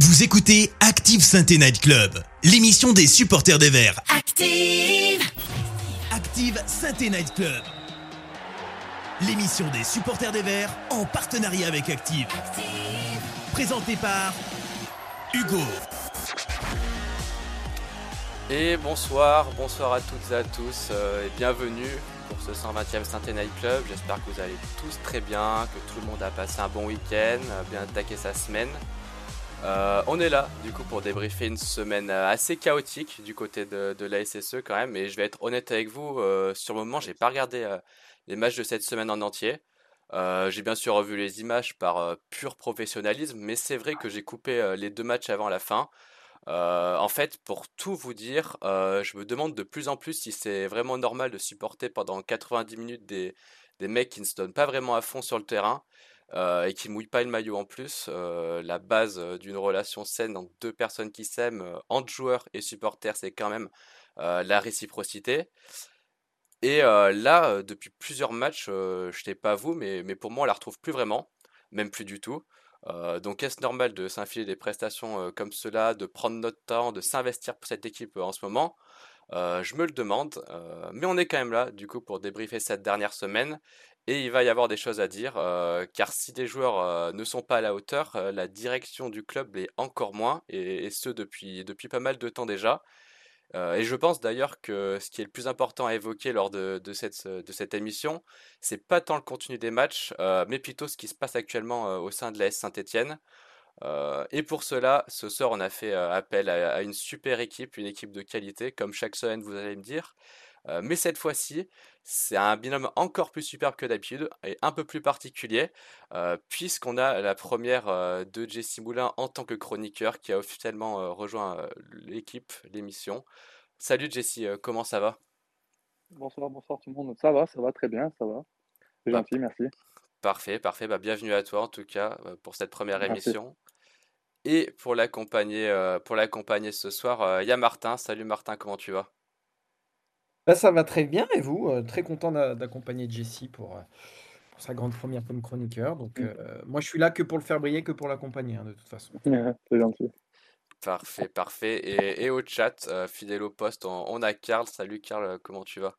Vous écoutez Active Sainte Night Club, l'émission des supporters des Verts. Active Active Sainte Night Club, l'émission des supporters des Verts en partenariat avec Active. Présentée par Hugo. Et bonsoir, bonsoir à toutes et à tous euh, et bienvenue pour ce 120e Sainte Night Club. J'espère que vous allez tous très bien, que tout le monde a passé un bon week-end, a bien attaqué sa semaine. Euh, on est là du coup pour débriefer une semaine euh, assez chaotique du côté de, la SSE quand même et je vais être honnête avec vous, sur le moment j'ai pas regardé les matchs de cette semaine en entier. j'ai bien sûr revu les images par pur professionnalisme mais c'est vrai que j'ai coupé les deux matchs avant la fin. Euh, en fait, pour tout vous dire, euh, je me demande de plus en plus si c'est vraiment normal de supporter pendant 90 minutes des mecs qui ne se donnent pas vraiment à fond sur le terrain euh, et qui mouillent pas le maillot en plus. la base d'une relation saine entre deux personnes qui s'aiment, entre joueurs et supporters, c'est quand même la réciprocité. Et là, depuis plusieurs matchs, je sais pas vous, mais, mais pour moi, on la retrouve plus vraiment, même plus du tout. Euh, donc est-ce normal de s'infiler des prestations euh, comme cela, de prendre notre temps, de s'investir pour cette équipe euh, en ce moment? Je me le demande, mais on est quand même là du coup pour débriefer cette dernière semaine. Et il va y avoir des choses à dire, car si des joueurs ne sont pas à la hauteur, la direction du club l'est encore moins, et, ce depuis, depuis pas mal de temps déjà. Euh, et je pense d'ailleurs que ce qui est le plus important à évoquer lors de, cette, de cette émission, c'est pas tant le contenu des matchs, euh, mais plutôt ce qui se passe actuellement euh, au sein de la S Saint-Etienne. et pour cela, ce soir, on a fait appel à, une super équipe, une équipe de qualité, comme chaque semaine, vous allez me dire. Euh, mais cette fois-ci, c'est un binôme encore plus superbe que d'habitude et un peu plus particulier, euh, puisqu'on a la première euh, de Jesse Moulin en tant que chroniqueur qui a officiellement rejoint l'équipe, l'émission. Salut Jesse, comment ça va? Bonsoir, bonsoir tout le monde. Ça va, ça va très bien, ça va. C'est bah, gentil, merci. Parfait, parfait. Bah, bienvenue à toi en tout cas pour cette première émission. Et pour l'accompagner, pour l'accompagner ce soir, il y a Martin. Salut Martin, comment tu vas? Bah, ça va très bien et vous? Euh, très content d'accompagner Jessie pour, euh, pour sa grande première comme chroniqueur. Donc, mmh. euh, moi, je suis là que pour le faire briller, que pour l'accompagner, hein, de toute façon. C'est gentil. Parfait, parfait. Et, et au chat, fidèle au poste, on, a Karl. Salut Karl, comment tu vas?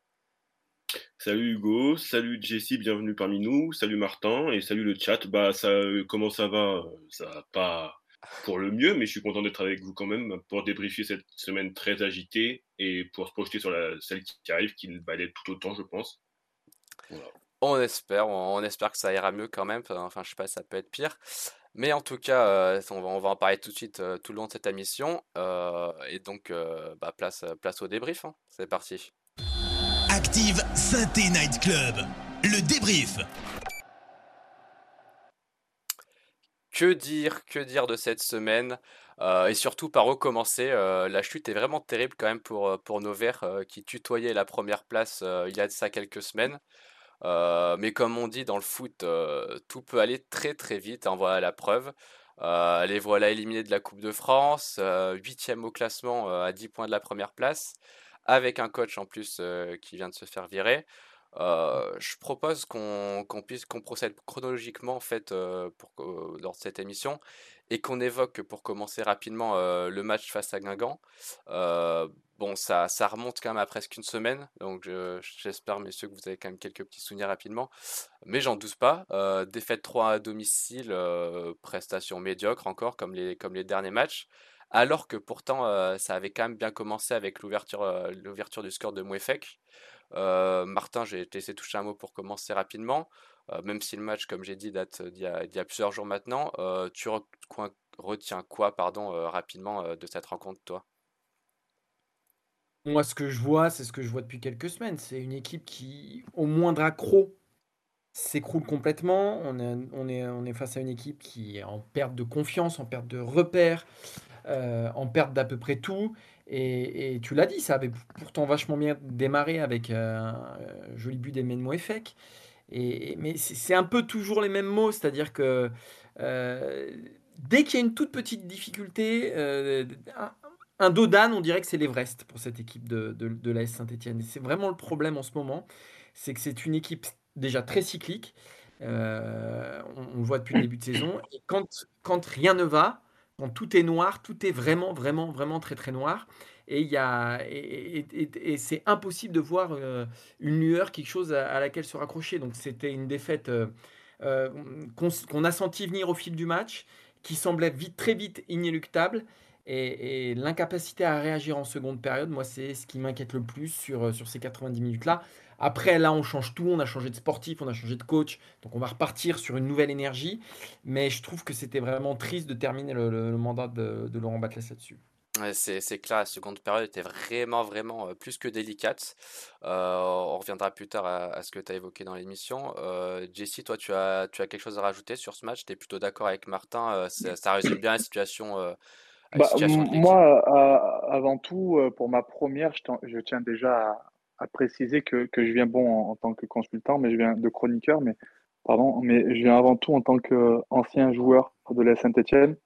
Salut Hugo, salut Jessie, bienvenue parmi nous, salut Martin et salut le chat. Bah ça, comment ça va? Ça va pas pour le mieux, mais je suis content d'être avec vous quand même pour débriefer cette semaine très agitée et pour se projeter sur la, celle qui arrive, qui va aller tout autant, je pense. On espère, on, espère que ça ira mieux quand même. Enfin, je sais pas, ça peut être pire. Mais en tout cas, euh, on, va, on, va, en parler tout de suite euh, tout le long de cette émission. Euh, et donc, bah, place, place au débrief. Hein. C'est parti. Active Synthé Night Club, le débrief. Que dire, que dire de cette semaine? Euh, et surtout par recommencer. Euh, la chute est vraiment terrible quand même pour, euh, pour nos Verts qui tutoyaient la première place il y a de ça quelques semaines. mais comme on dit dans le foot, tout peut aller très très vite, en voilà la preuve. les voilà éliminés de la Coupe de France, huitième au classement à 10 points de la première place, avec un coach en plus qui vient de se faire virer. Euh, je propose qu'on puisse qu'on procède chronologiquement en fait euh, pour, lors de cette émission et qu'on évoque pour commencer rapidement euh, le match face à Guingamp. bon, ça, ça remonte quand même à presque une semaine, donc j'espère messieurs que vous avez quand même quelques petits souvenirs rapidement, mais j'en doute pas. défaite 3 à domicile, prestation médiocre encore comme les, comme les derniers matchs. Alors que pourtant ça avait quand même bien commencé avec l'ouverture l'ouverture du score de Mouefek. Euh, Martin, j'ai laissé toucher un mot pour commencer rapidement. Euh, même si le match, comme j'ai dit, date d'il y, a plusieurs jours maintenant, euh, tu retiens quoi pardon, rapidement de cette rencontre, toi? Moi, ce que je vois, c'est ce que je vois depuis quelques semaines. C'est une équipe qui, au moindre accro, s'écroule complètement. On est face à une équipe qui est en perte de confiance, en perte de repères, en perte d'à peu près tout. Et, tu l'as dit, ça avait pourtant vachement bien démarré avec euh, un joli but d'Emmanuel Moefek. Et, mais c'est un peu toujours les mêmes mots, c'est-à-dire que euh, dès qu'il y a une toute petite difficulté, euh, un, dos d'âne, on dirait que c'est l'Everest pour cette équipe de, de, la S Saint-Etienne. c'est vraiment le problème en ce moment, c'est que c'est une équipe déjà très cyclique. on, le voit depuis le début de saison. Et quand, quand rien ne va, quand tout est noir, tout est vraiment, vraiment, vraiment très, très noir. Et, y a, et, c'est impossible de voir euh, une lueur, quelque chose à, laquelle se raccrocher. Donc c'était une défaite euh, euh, qu'on a senti venir au fil du match, qui semblait vite, très vite inéluctable. Et, l'incapacité à réagir en seconde période, moi, c'est ce qui m'inquiète le plus sur, sur ces 90 minutes-là. Après, là, on change tout, on a changé de sportif, on a changé de coach, donc on va repartir sur une nouvelle énergie. Mais je trouve que c'était vraiment triste de terminer le, mandat de, Laurent Batles là-dessus. c'est clair, la seconde période était vraiment, vraiment euh, plus que délicate. Euh, on reviendra plus tard à, ce que tu as évoqué dans l'émission. Euh, Jessie, toi, tu as, tu as quelque chose à rajouter sur ce match? Tu es plutôt d'accord avec Martin Ça, résume bien la situation, bah, moi, avant tout, pour ma première, je, je tiens déjà à, à préciser que, que je viens bon en, tant que consultant, mais je viens de chroniqueur, mais pardon, mais je viens avant tout en tant qu'ancien joueur de la Saint-Etienne.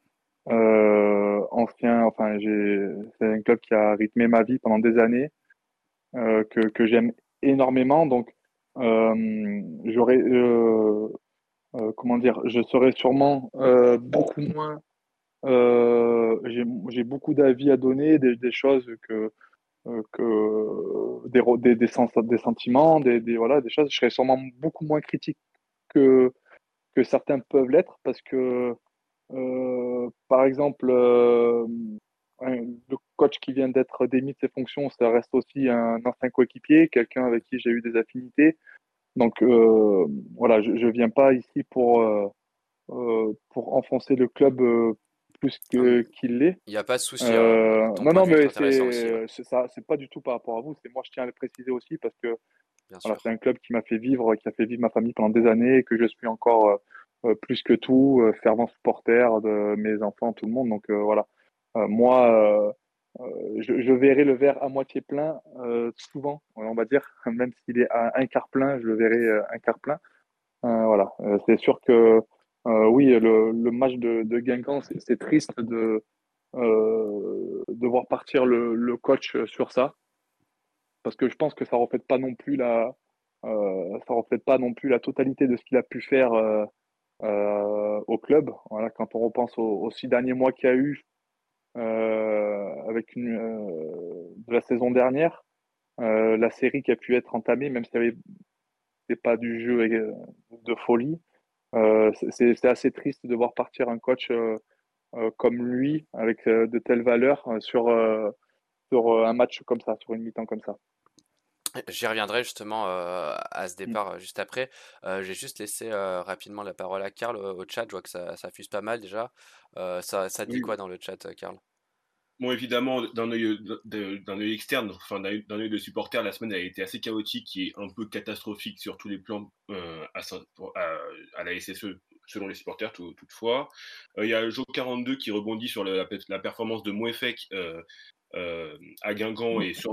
Euh, ancien, enfin, c'est un club qui a rythmé ma vie pendant des années, euh, que, que j'aime énormément. Donc, euh, j'aurais, euh, comment dire, je serais sûrement beaucoup moins. j'ai, beaucoup d'avis à donner, des, choses que que des, des, des, des sentiments, des, des, voilà, des choses. Je serais sûrement beaucoup moins critique que, que certains peuvent l'être parce que, euh, par exemple, euh, le coach qui vient d'être démis de ses fonctions, ça reste aussi un ancien coéquipier, quelqu'un avec qui j'ai eu des affinités. Donc euh, voilà, je ne viens pas ici pour, euh, euh, pour enfoncer le club plus qu'il l'est. Il n'y a pas de souci. Hein. Euh, non, non, mais c'est ça, c'est pas du tout par rapport à vous. C'est moi, je tiens à le préciser aussi parce que c'est un club qui m'a fait vivre, qui a fait vivre ma famille pendant des années et que je suis encore euh, euh, plus que tout fervent supporter de mes enfants, tout le monde. Donc voilà. moi, je, je, verrai le verre à moitié plein souvent, on va dire, même s'il est à un quart plein, je le verrai un quart plein. voilà. c'est sûr que euh, oui, le, match de, Guingamp, c'est triste de, euh, voir partir le, coach sur ça, parce que je pense que ça reflète pas non plus la, euh, reflète pas non plus la totalité de ce qu'il a pu faire au club. Quand on repense aux, six derniers mois qu'il y a eu avec de la saison dernière, la série qui a pu être entamée, même si c'était pas du jeu de folie. Euh, c'est assez triste de voir partir un coach euh, euh, comme lui, avec de telles valeurs, sur, sur un match comme ça, sur une mi-temps comme ça. J'y reviendrai justement à ce départ juste après. J'ai juste laissé rapidement la parole à Karl au, chat. Je vois que ça, ça fuse pas mal déjà. ça, ça dit quoi dans le chat, Karl? Bon, évidemment, d'un œil, externe, enfin d'un œil de supporter, la semaine a été assez chaotique et un peu catastrophique sur tous les plans euh, à, la SSE, selon les supporters, toutefois. Euh, il y a Jo42 qui rebondit sur la, performance de Mouefek euh, à Guingamp et sur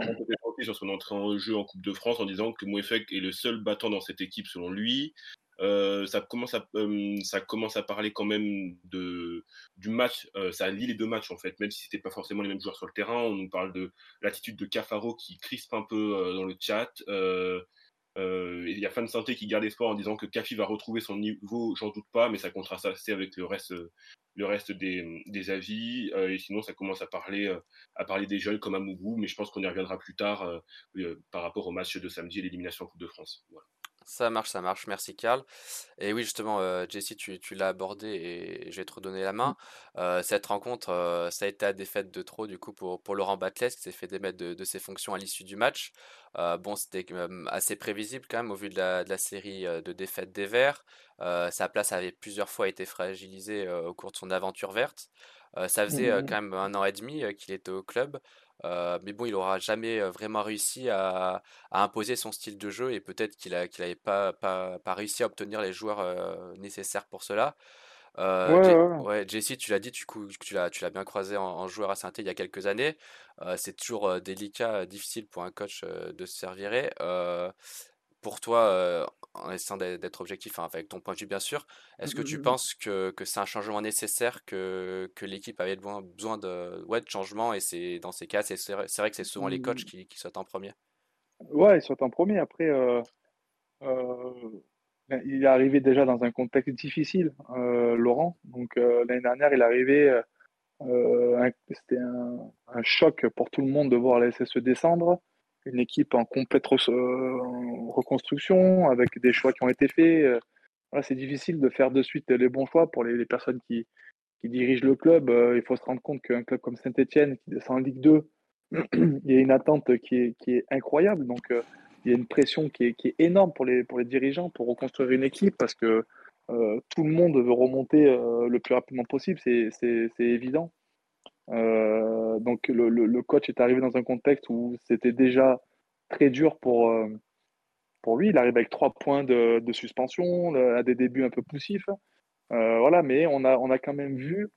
son entrée en jeu en Coupe de France en disant que Mouefek est le seul battant dans cette équipe selon lui. Euh, ça, commence à, euh, ça commence à parler quand même de, du match. Euh, ça lie les deux matchs, en fait, même si c'était pas forcément les mêmes joueurs sur le terrain. On nous parle de l'attitude de Cafaro qui crispe un peu dans le chat. Il y a Fan Santé qui garde espoir en disant que Cafi va retrouver son niveau, j'en doute pas, mais ça contraste assez avec le reste, des, avis. et sinon, ça commence à parler, des jeunes comme Amougou, mais je pense qu'on y reviendra plus tard par rapport au match de samedi et l'élimination en Coupe de France. Ça marche, ça marche. Merci, Karl. Et oui, justement, euh, Jesse, tu, l'as abordé et je vais te redonner la main. Mmh. Euh, cette rencontre, euh, ça a été la défaite de trop, du coup, pour, pour Laurent Batles, qui s'est fait démettre de, ses fonctions à l'issue du match. bon, c'était assez prévisible quand même au vu de la, série de défaites des Verts. sa place avait plusieurs fois été fragilisée au cours de son aventure verte. ça faisait mmh. quand même un an et demi qu'il était au club. Euh, mais bon, il aura jamais vraiment réussi à, imposer son style de jeu et peut-être qu'il n'avait pas, pas, pas, réussi à obtenir les joueurs nécessaires pour cela. ouais, Jesse, tu l'as dit, tu, tu l'as bien croisé en, joueur à saint il y a quelques années. c'est toujours délicat, difficile pour un coach de se servir pour toi, euh, en essayant d'être objectif, hein, avec ton point de vue bien sûr, est-ce que mmh, tu mmh, mmh. penses que, que c'est un changement nécessaire, que, que l'équipe avait besoin de, ouais, de changement et c'est dans ces cas, c'est vrai que c'est souvent les coachs qui, qui, sautent en premier? Ouais, ils sautent en premier. Après, euh, euh, ben, il est arrivé déjà dans un contexte difficile, Laurent. Donc l'année dernière, il est arrivé c'était un, choc pour tout le monde de voir la SSE descendre. Une équipe en complète reconstruction, avec des choix qui ont été faits. c'est difficile de faire de suite les bons choix pour les, personnes qui, dirigent le club. il faut se rendre compte qu'un club comme Saint-Etienne, qui descend en Ligue 2, il y a une attente qui est, incroyable. Donc, il y a une pression qui est, énorme pour les, dirigeants pour reconstruire une équipe parce que euh, tout le monde veut remonter euh, le plus rapidement possible, c'est évident. Euh, donc le, coach est arrivé dans un contexte où c'était déjà très dur pour, pour lui. Il arrive avec trois points de, suspension, à des débuts un peu poussifs. voilà, mais on a, on a quand même vu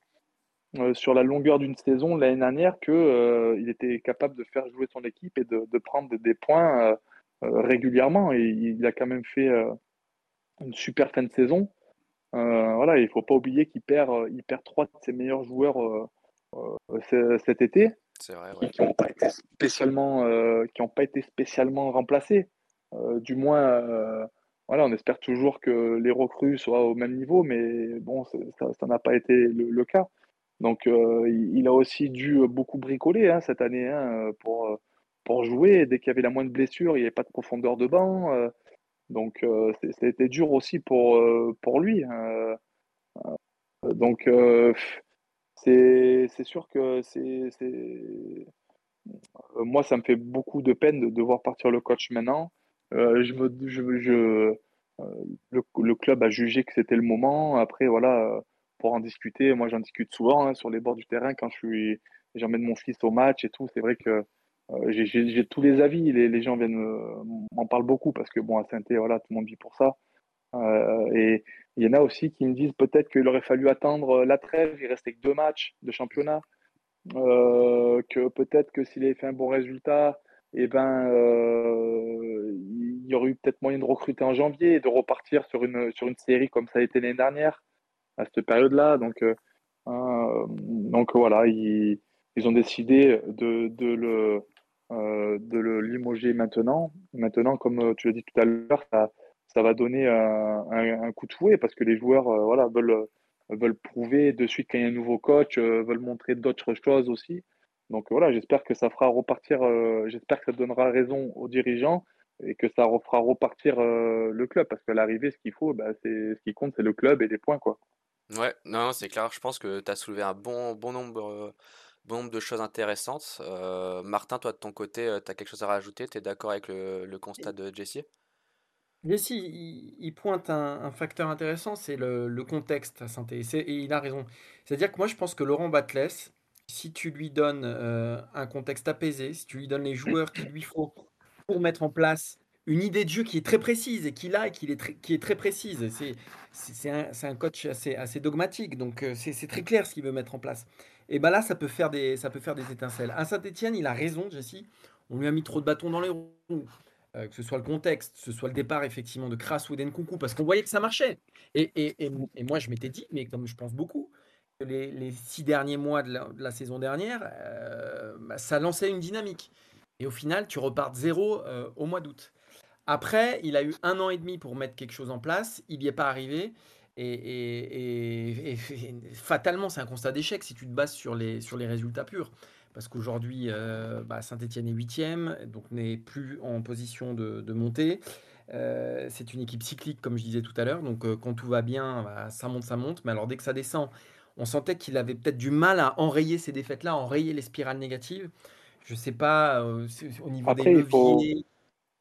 sur la longueur d'une saison l'année dernière qu'il il était capable de faire jouer son équipe et de, prendre des points régulièrement. Et il a quand même fait une super fin de saison. Euh, voilà, il ne faut pas oublier qu'il perd, euh, il perd trois de ses meilleurs joueurs euh, cet été. Qui n'ont pas été spécialement, qui pas été spécialement remplacés. du moins, voilà, on espère toujours que les recrues soient au même niveau, mais bon, ça n'a pas été le, cas. Donc, il, a aussi dû beaucoup bricoler hein, cette année hein, pour, pour jouer. Dès qu'il y avait la moindre blessure, il n'y avait pas de profondeur de banc. Donc, euh, c'était dur aussi pour, euh, pour lui. Hein. Euh, donc, c'est sûr que c'est. Moi, ça me fait beaucoup de peine de devoir partir le coach maintenant. je, je le, club a jugé que c'était le moment. Après, voilà, pour en discuter, moi j'en discute souvent hein, sur les bords du terrain quand je suis, j'emmène mon fils au match et tout. C'est vrai que euh, j'ai tous les avis, les, gens viennent m'en parlent beaucoup parce que bon à saint voilà, tout le monde vit pour ça. Euh, et il y en a aussi qui me disent peut-être qu'il aurait fallu attendre la trêve, il restait que deux matchs de championnat, euh, que peut-être que s'il avait fait un bon résultat, eh ben, il y aurait eu peut-être moyen de recruter en janvier et de repartir sur une, sur une série comme ça a été l'année dernière, à cette période-là. Donc, donc voilà, ils, ils, ont décidé de, de le, euh, de le limoger maintenant. Maintenant, comme euh, tu l'as dit tout à l'heure, ça, ça, va donner un, coup de fouet parce que les joueurs euh, voilà, veulent, veulent prouver de suite qu'il y a un nouveau coach, veulent montrer d'autres choses aussi. Donc voilà, j'espère que ça fera repartir, j'espère que ça donnera raison aux dirigeants et que ça fera repartir le club parce qu'à l'arrivée, ce qu'il faut, bah, c'est ce qui compte, c'est le club et les points. Quoi. Ouais, non, c'est clair. Je pense que tu as soulevé un bon, nombre de choses intéressantes. Euh, Martin, toi de ton côté, euh, tu as quelque chose à rajouter? Tu es d'accord avec le, constat de Jesse? Jesse, il, pointe un, facteur intéressant, c'est le, contexte à saint et, et, il a raison. C'est-à-dire que moi je pense que Laurent Batles, si tu lui donnes euh, un contexte apaisé, si tu lui donnes les joueurs qu'il lui faut pour mettre en place une idée de jeu qui est très précise et qu'il a et qui est, qui est très précise. C'est un, un, coach assez, assez dogmatique, donc c'est très clair ce qu'il veut mettre en place et ben là, ça peut faire des, ça peut faire des étincelles. À Saint-Etienne, il a raison, Jesse. On lui a mis trop de bâtons dans les roues. Euh, que ce soit le contexte, que ce soit le départ effectivement de Kras ou d'Enkoukou, parce qu'on voyait que ça marchait. Et, moi, je m'étais dit, mais comme je pense beaucoup, que les, six derniers mois de la, saison dernière, euh, bah, ça lançait une dynamique. Et au final, tu repars de zéro euh, au mois d'août. Après, il a eu un an et demi pour mettre quelque chose en place. Il n'y est pas arrivé. Et, fatalement, c'est un constat d'échec si tu te bases sur les résultats purs. Parce qu'aujourd'hui, euh, bah, Saint-Etienne est huitième, donc n'est plus en position de, de monter. Euh, c'est une équipe cyclique, comme je disais tout à l'heure. Donc euh, quand tout va bien, bah, ça monte, ça monte. Mais alors dès que ça descend, on sentait qu'il avait peut-être du mal à enrayer ces défaites-là, enrayer les spirales négatives. Je ne sais pas, au niveau des leviers.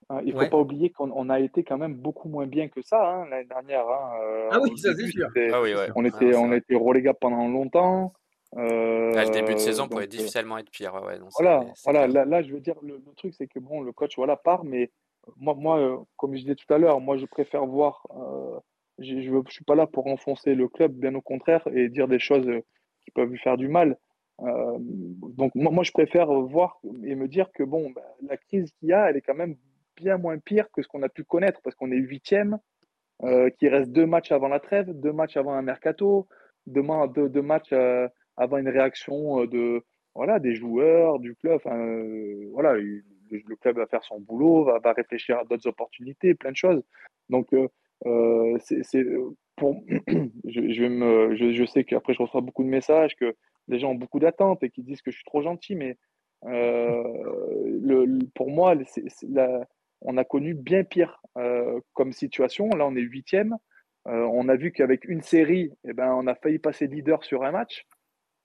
Hein, il ne faut pas oublier qu'on a été quand même beaucoup moins bien que ça hein, l'année dernière. Hein, ah oui, ça c'est sûr. Ah on était, on était relégable pendant longtemps. Euh, le début de saison pourrait euh, difficilement être pire. voilà, voilà là, je veux dire, le, truc, c'est que bon, le coach voilà, part, mais moi, moi comme je disais tout à l'heure, moi, je préfère voir. je ne suis pas là pour enfoncer le club, bien au contraire, et dire des choses qui peuvent lui faire du mal. donc, moi, moi, je préfère voir et me dire que bon, bah, la crise qu'il y a, elle est quand même bien moins pire que ce qu'on a pu connaître parce qu'on est huitième, euh, qu'il reste deux matchs avant la trêve, deux matchs avant un mercato, deux, deux, deux matchs euh, avant une réaction euh, de, voilà, des joueurs, du club. Euh, voilà, le, club va faire son boulot, va, réfléchir à d'autres opportunités, plein de choses. Donc, c'est pour. je, je, vais me, je, je sais qu'après, je reçois beaucoup de messages que les gens ont beaucoup d'attentes et qui disent que je suis trop gentil, mais le, pour moi, on a connu bien pire comme situation. Là, on est huitième. on a vu qu'avec une série, eh ben, on a failli passer leader sur un match.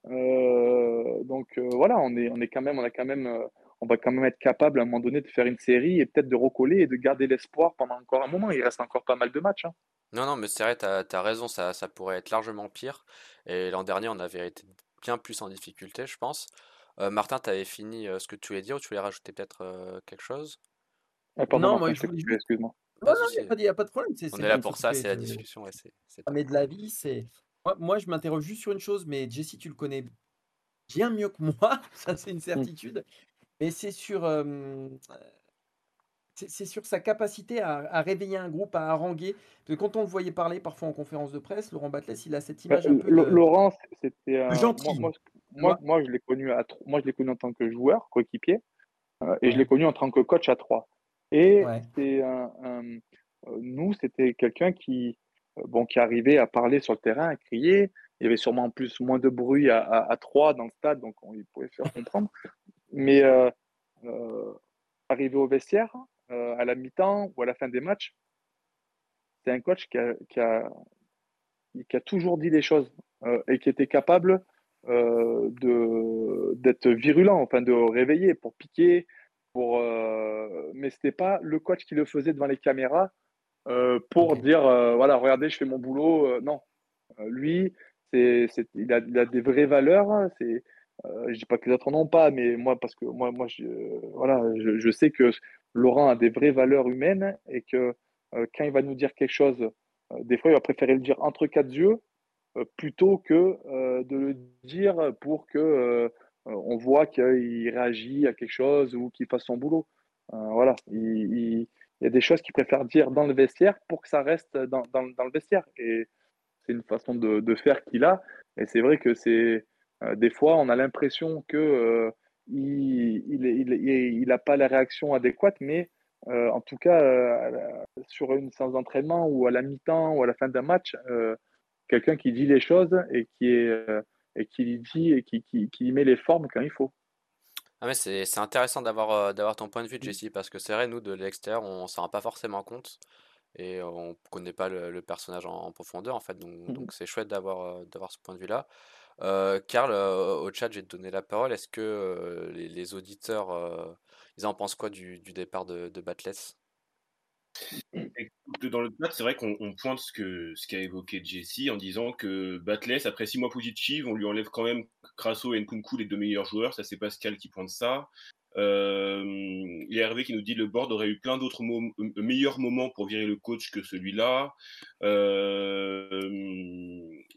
Donc voilà, on est, on est quand même, on a quand même on va quand même être capable à un moment donné de faire une série et peut-être de recoller et de garder l'espoir pendant encore un moment. Il reste encore pas mal de matchs. Hein. Non, non, mais c'est vrai, tu as, raison, ça, ça pourrait être largement pire. Et l'an dernier, on avait été bien plus en difficulté, je pense. Euh, Martin, tu avais fini euh, ce que tu voulais dire ou tu voulais rajouter peut-être euh, quelque chose? Ah, Non, moi, je voulais... Excuse-moi. Non, il n'y a, pas de problème. on est là pour ça, c'est la discussion. mais de la vie, c'est. Moi, moi, je m'interroge juste sur une chose, mais Jesse, tu le connais bien mieux que moi, ça c'est une mmh. certitude. Mais c'est sur, c'est sur sa capacité à, réveiller un groupe, à haranguer. quand on le voyait parler parfois en conférence de presse, Laurent Batles, il a cette bah, image un peu. Laurent, c'était gentil. Moi, moi, je l'ai connu à moi, je l'ai connu en tant que joueur, coéquipier, et je l'ai connu en tant que coach à trois. Et c'est nous, c'était quelqu'un qui, bon, qui arrivait à parler sur le terrain, à crier. Il y avait sûrement en plus moins de bruit à, à, trois dans le stade, donc on pouvait faire comprendre. Mais euh, euh, arrivé au vestiaire, euh, à la mi-temps ou à la fin des matchs, c'est un coach qui a, qui, a, qui a, toujours dit les choses et qui était capable d'être virulent, enfin de réveiller pour piquer, pour mais c'était pas le coach qui le faisait devant les caméras pour dire voilà regardez je fais mon boulot. Non. Lui c'est il a, il, a, des vraies valeurs c'est euh, je dis pas que les autres n'en ont pas, mais moi, parce que moi, moi je, voilà, je, sais que Laurent a des vraies valeurs humaines et que euh, quand il va nous dire quelque chose, euh, des fois, il va préférer le dire entre quatre yeux plutôt que de le dire pour que on voit qu'il réagit à quelque chose ou qu'il fasse son boulot. voilà, il, y a des choses qu'il préfère dire dans le vestiaire pour que ça reste dans, le vestiaire. Et c'est une façon de, faire qu'il a. Et c'est vrai que c'est euh, des fois, on a l'impression que euh, il n'a pas la réaction adéquate, mais euh, en tout cas, sur une séance d'entraînement ou à la mi-temps ou à la fin d'un match, quelqu'un qui dit les choses et qui, est, qui dit et qui, qui, met les formes quand il faut. Ah c'est, intéressant d'avoir, d'avoir ton point de vue, Jesse, parce que c'est vrai, nous, de l'extérieur, on ne s'en rend pas forcément compte et on ne connaît pas le, personnage en, profondeur, en fait. Donc, mmh donc c'est chouette d'avoir, d'avoir ce point de vue-là. Euh, Karl, euh, au chat, j'ai donné la parole. Est-ce que euh, les, auditeurs, ils en pensent quoi du, départ de, de Batless Dans le chat, c'est vrai qu'on pointe ce qu'a ce qu'a évoqué Jesse en disant que Batless, après six mois positifs, on lui enlève quand même Crasso et Nkunku, les deux meilleurs joueurs. Ça, c'est Pascal qui pointe ça. Euh, il y a Hervé qui nous dit le board aurait eu plein d'autres meilleurs moments pour virer le coach que celui-là. Euh,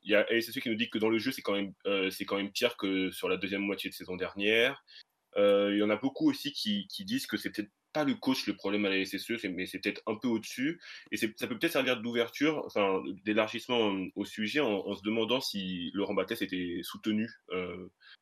il y a SSU qui nous dit que dans le jeu, c'est quand, même, euh, c'est quand même pire que sur la deuxième moitié de saison dernière. il y en a beaucoup aussi qui, qui disent que c'est peut-être pas le coach le problème à la SSE, mais c'est peut-être un peu au-dessus. Et ça peut peut-être servir d'ouverture, enfin, d'élargissement au sujet en, se demandant si Laurent Battès était soutenu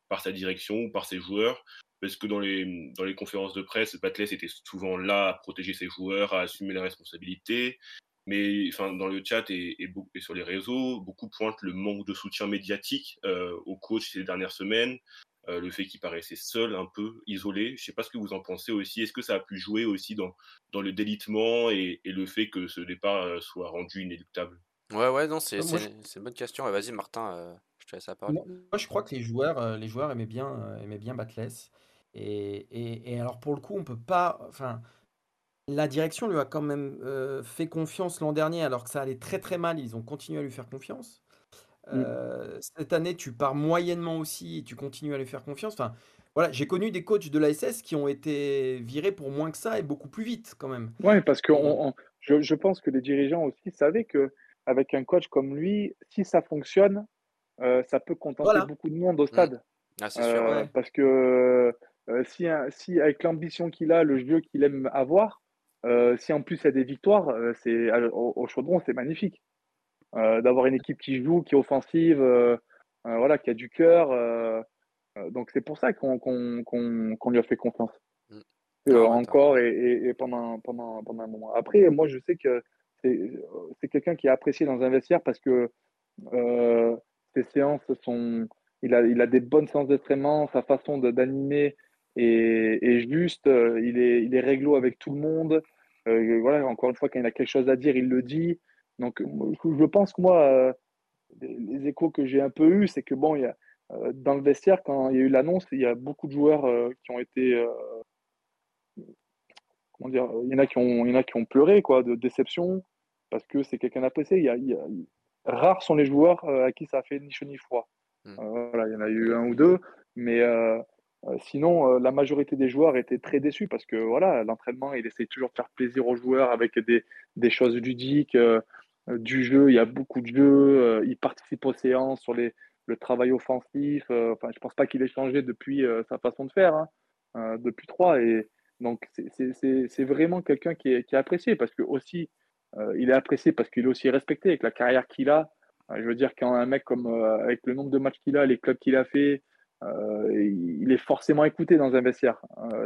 par sa direction ou par ses joueurs parce que dans les, dans les conférences de presse, Batless était souvent là à protéger ses joueurs, à assumer la responsabilité. Mais enfin, dans le chat et, et, sur les réseaux, beaucoup pointent le manque de soutien médiatique euh, au coach ces dernières semaines, euh, le fait qu'il paraissait seul, un peu isolé. Je ne sais pas ce que vous en pensez aussi. Est-ce que ça a pu jouer aussi dans, dans le délitement et, et le fait que ce départ euh, soit rendu inéluctable? Ouais, ouais, non, c'est une bonne question. Vas-y, Martin, je te laisse la parole. Moi, je crois que les joueurs, les joueurs aimaient bien, aimaient bien Batless. Et, alors pour le coup, on peut pas. Enfin, la direction lui a quand même euh, fait confiance l'an dernier, alors que ça allait très très mal. Ils ont continué à lui faire confiance. Mm. Euh, cette année, tu pars moyennement aussi et tu continues à lui faire confiance. Enfin, voilà, j'ai connu des coachs de l'ASS qui ont été virés pour moins que ça et beaucoup plus vite quand même. Oui, parce que je, pense que les dirigeants aussi savaient que avec un coach comme lui, si ça fonctionne, euh, ça peut contenter beaucoup de monde au mm. stade. Ah, c'est sûr. Parce que euh, si, si, avec l'ambition qu'il a, le jeu qu'il aime avoir, euh, si en plus il y a des victoires, euh, c'est au, chaudron, c'est magnifique. D'avoir une équipe qui joue, qui est offensive, voilà, qui a du cœur. donc c'est pour ça qu'on lui a fait confiance. Mm. Ah encore et, pendant, pendant, pendant un moment. Après, moi, je sais que c'est quelqu'un qui est apprécié dans un vestiaire parce que ces séances sont, il a, il a des bonnes séances d'entraînement, sa façon d'animer est, juste, il est, il est réglo avec tout le monde. voilà, encore une fois, quand il a quelque chose à dire, il le dit. Donc, je pense que moi, les échos que j'ai un peu eus, c'est que bon, il y a, dans le vestiaire, quand il y a eu l'annonce, il y a beaucoup de joueurs qui ont été comment dire, il y en a qui ont, il y en a qui ont pleuré quoi, de déception parce que c'est quelqu'un d'apprécié. Il, y a, rares sont les joueurs euh, à qui ça a fait ni chaud ni froid. Hmm. Euh, voilà, il y en a eu un ou deux, mais euh, sinon la majorité des joueurs étaient très déçus parce que voilà, l'entraînement, il essaie toujours de faire plaisir aux joueurs avec des, des choses ludiques, du jeu. Il y a beaucoup de jeux. il participe aux séances sur le travail offensif. enfin, je pense pas qu'il ait changé depuis sa façon de faire, hein, depuis trois et donc, c'est vraiment quelqu'un qui est, apprécié parce que aussi, euh, il est apprécié parce qu'il est aussi respecté avec la carrière qu'il a. Euh, je veux dire, quand un mec comme euh, avec le nombre de matchs qu'il a, les clubs qu'il a fait, il est forcément écouté dans un vestiaire.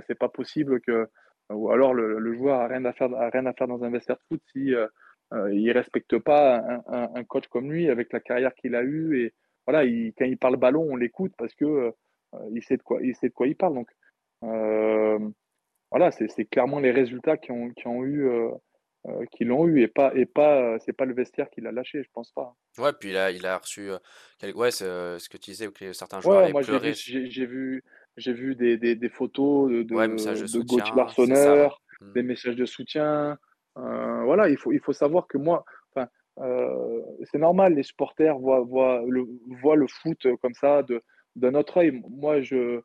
c'est pas possible que, ou alors le, joueur a rien à faire, rien à faire dans un vestiaire de foot si il respecte pas un, coach comme lui avec la carrière qu'il a eue et voilà, quand il parle ballon, on l'écoute parce que il sait de quoi, il sait de quoi il parle. Donc voilà, c'est clairement les résultats qui ont, qui ont eu, euh, euh, qui l'ont eu et pas, et pas, c'est pas le vestiaire qui l'a lâché, je pense pas. Ouais, puis il a, il a reçu, ouais, ce que tu disais, que certains joueurs ouais, moi J'ai vu, j'ai vu des, des, des, photos de, de, de, Larsonneur, mmh. des messages de soutien. Euh, voilà, il faut, il faut savoir que moi, enfin, c'est normal, les supporters voient, le, le foot comme ça d'un autre œil. Moi, je,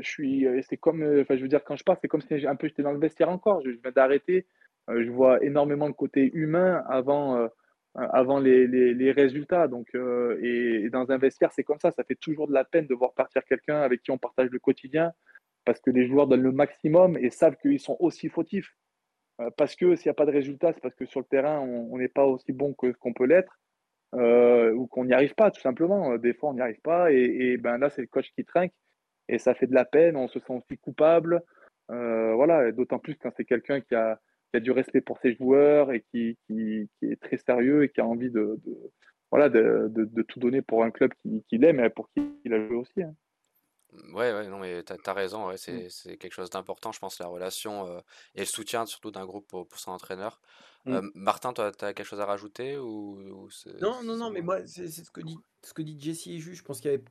suis, euh, c'est comme, euh, enfin, je veux dire, quand je pars, c'est comme si un peu j'étais dans le vestiaire encore. Je, viens d'arrêter. Euh, je vois énormément le côté humain avant, avant les, les, résultats. Donc, et, dans un vestiaire, c'est comme ça. Ça fait toujours de la peine de voir partir quelqu'un avec qui on partage le quotidien, parce que les joueurs donnent le maximum et savent qu'ils sont aussi fautifs. Parce que s'il n'y a pas de résultat, c'est parce que sur le terrain, on n'est pas aussi bon que qu'on peut l'être. ou qu'on n'y arrive pas, tout simplement. Des fois, on n'y arrive pas. Et, ben là, c'est le coach qui trinque et ça fait de la peine, on se sent aussi coupable. Euh, voilà, d'autant plus quand c'est quelqu'un qui a, du respect pour ses joueurs et qui, est très sérieux et qui a envie de, voilà, de, tout donner pour un club qu'il qui aime et pour qui il a joué aussi. Hein. Ouais, ouais, non, mais t'as as raison, ouais, mmh. c'est quelque chose d'important, je pense, la relation euh, et le soutien surtout d'un groupe pour, pour son entraîneur. Mmh. Euh, Martin, toi, tu as quelque chose à rajouter ou, Non, non, non, mais moi, c'est ce que dit, ce que dit Jesse et juste. Je pense qu'il n'y avait,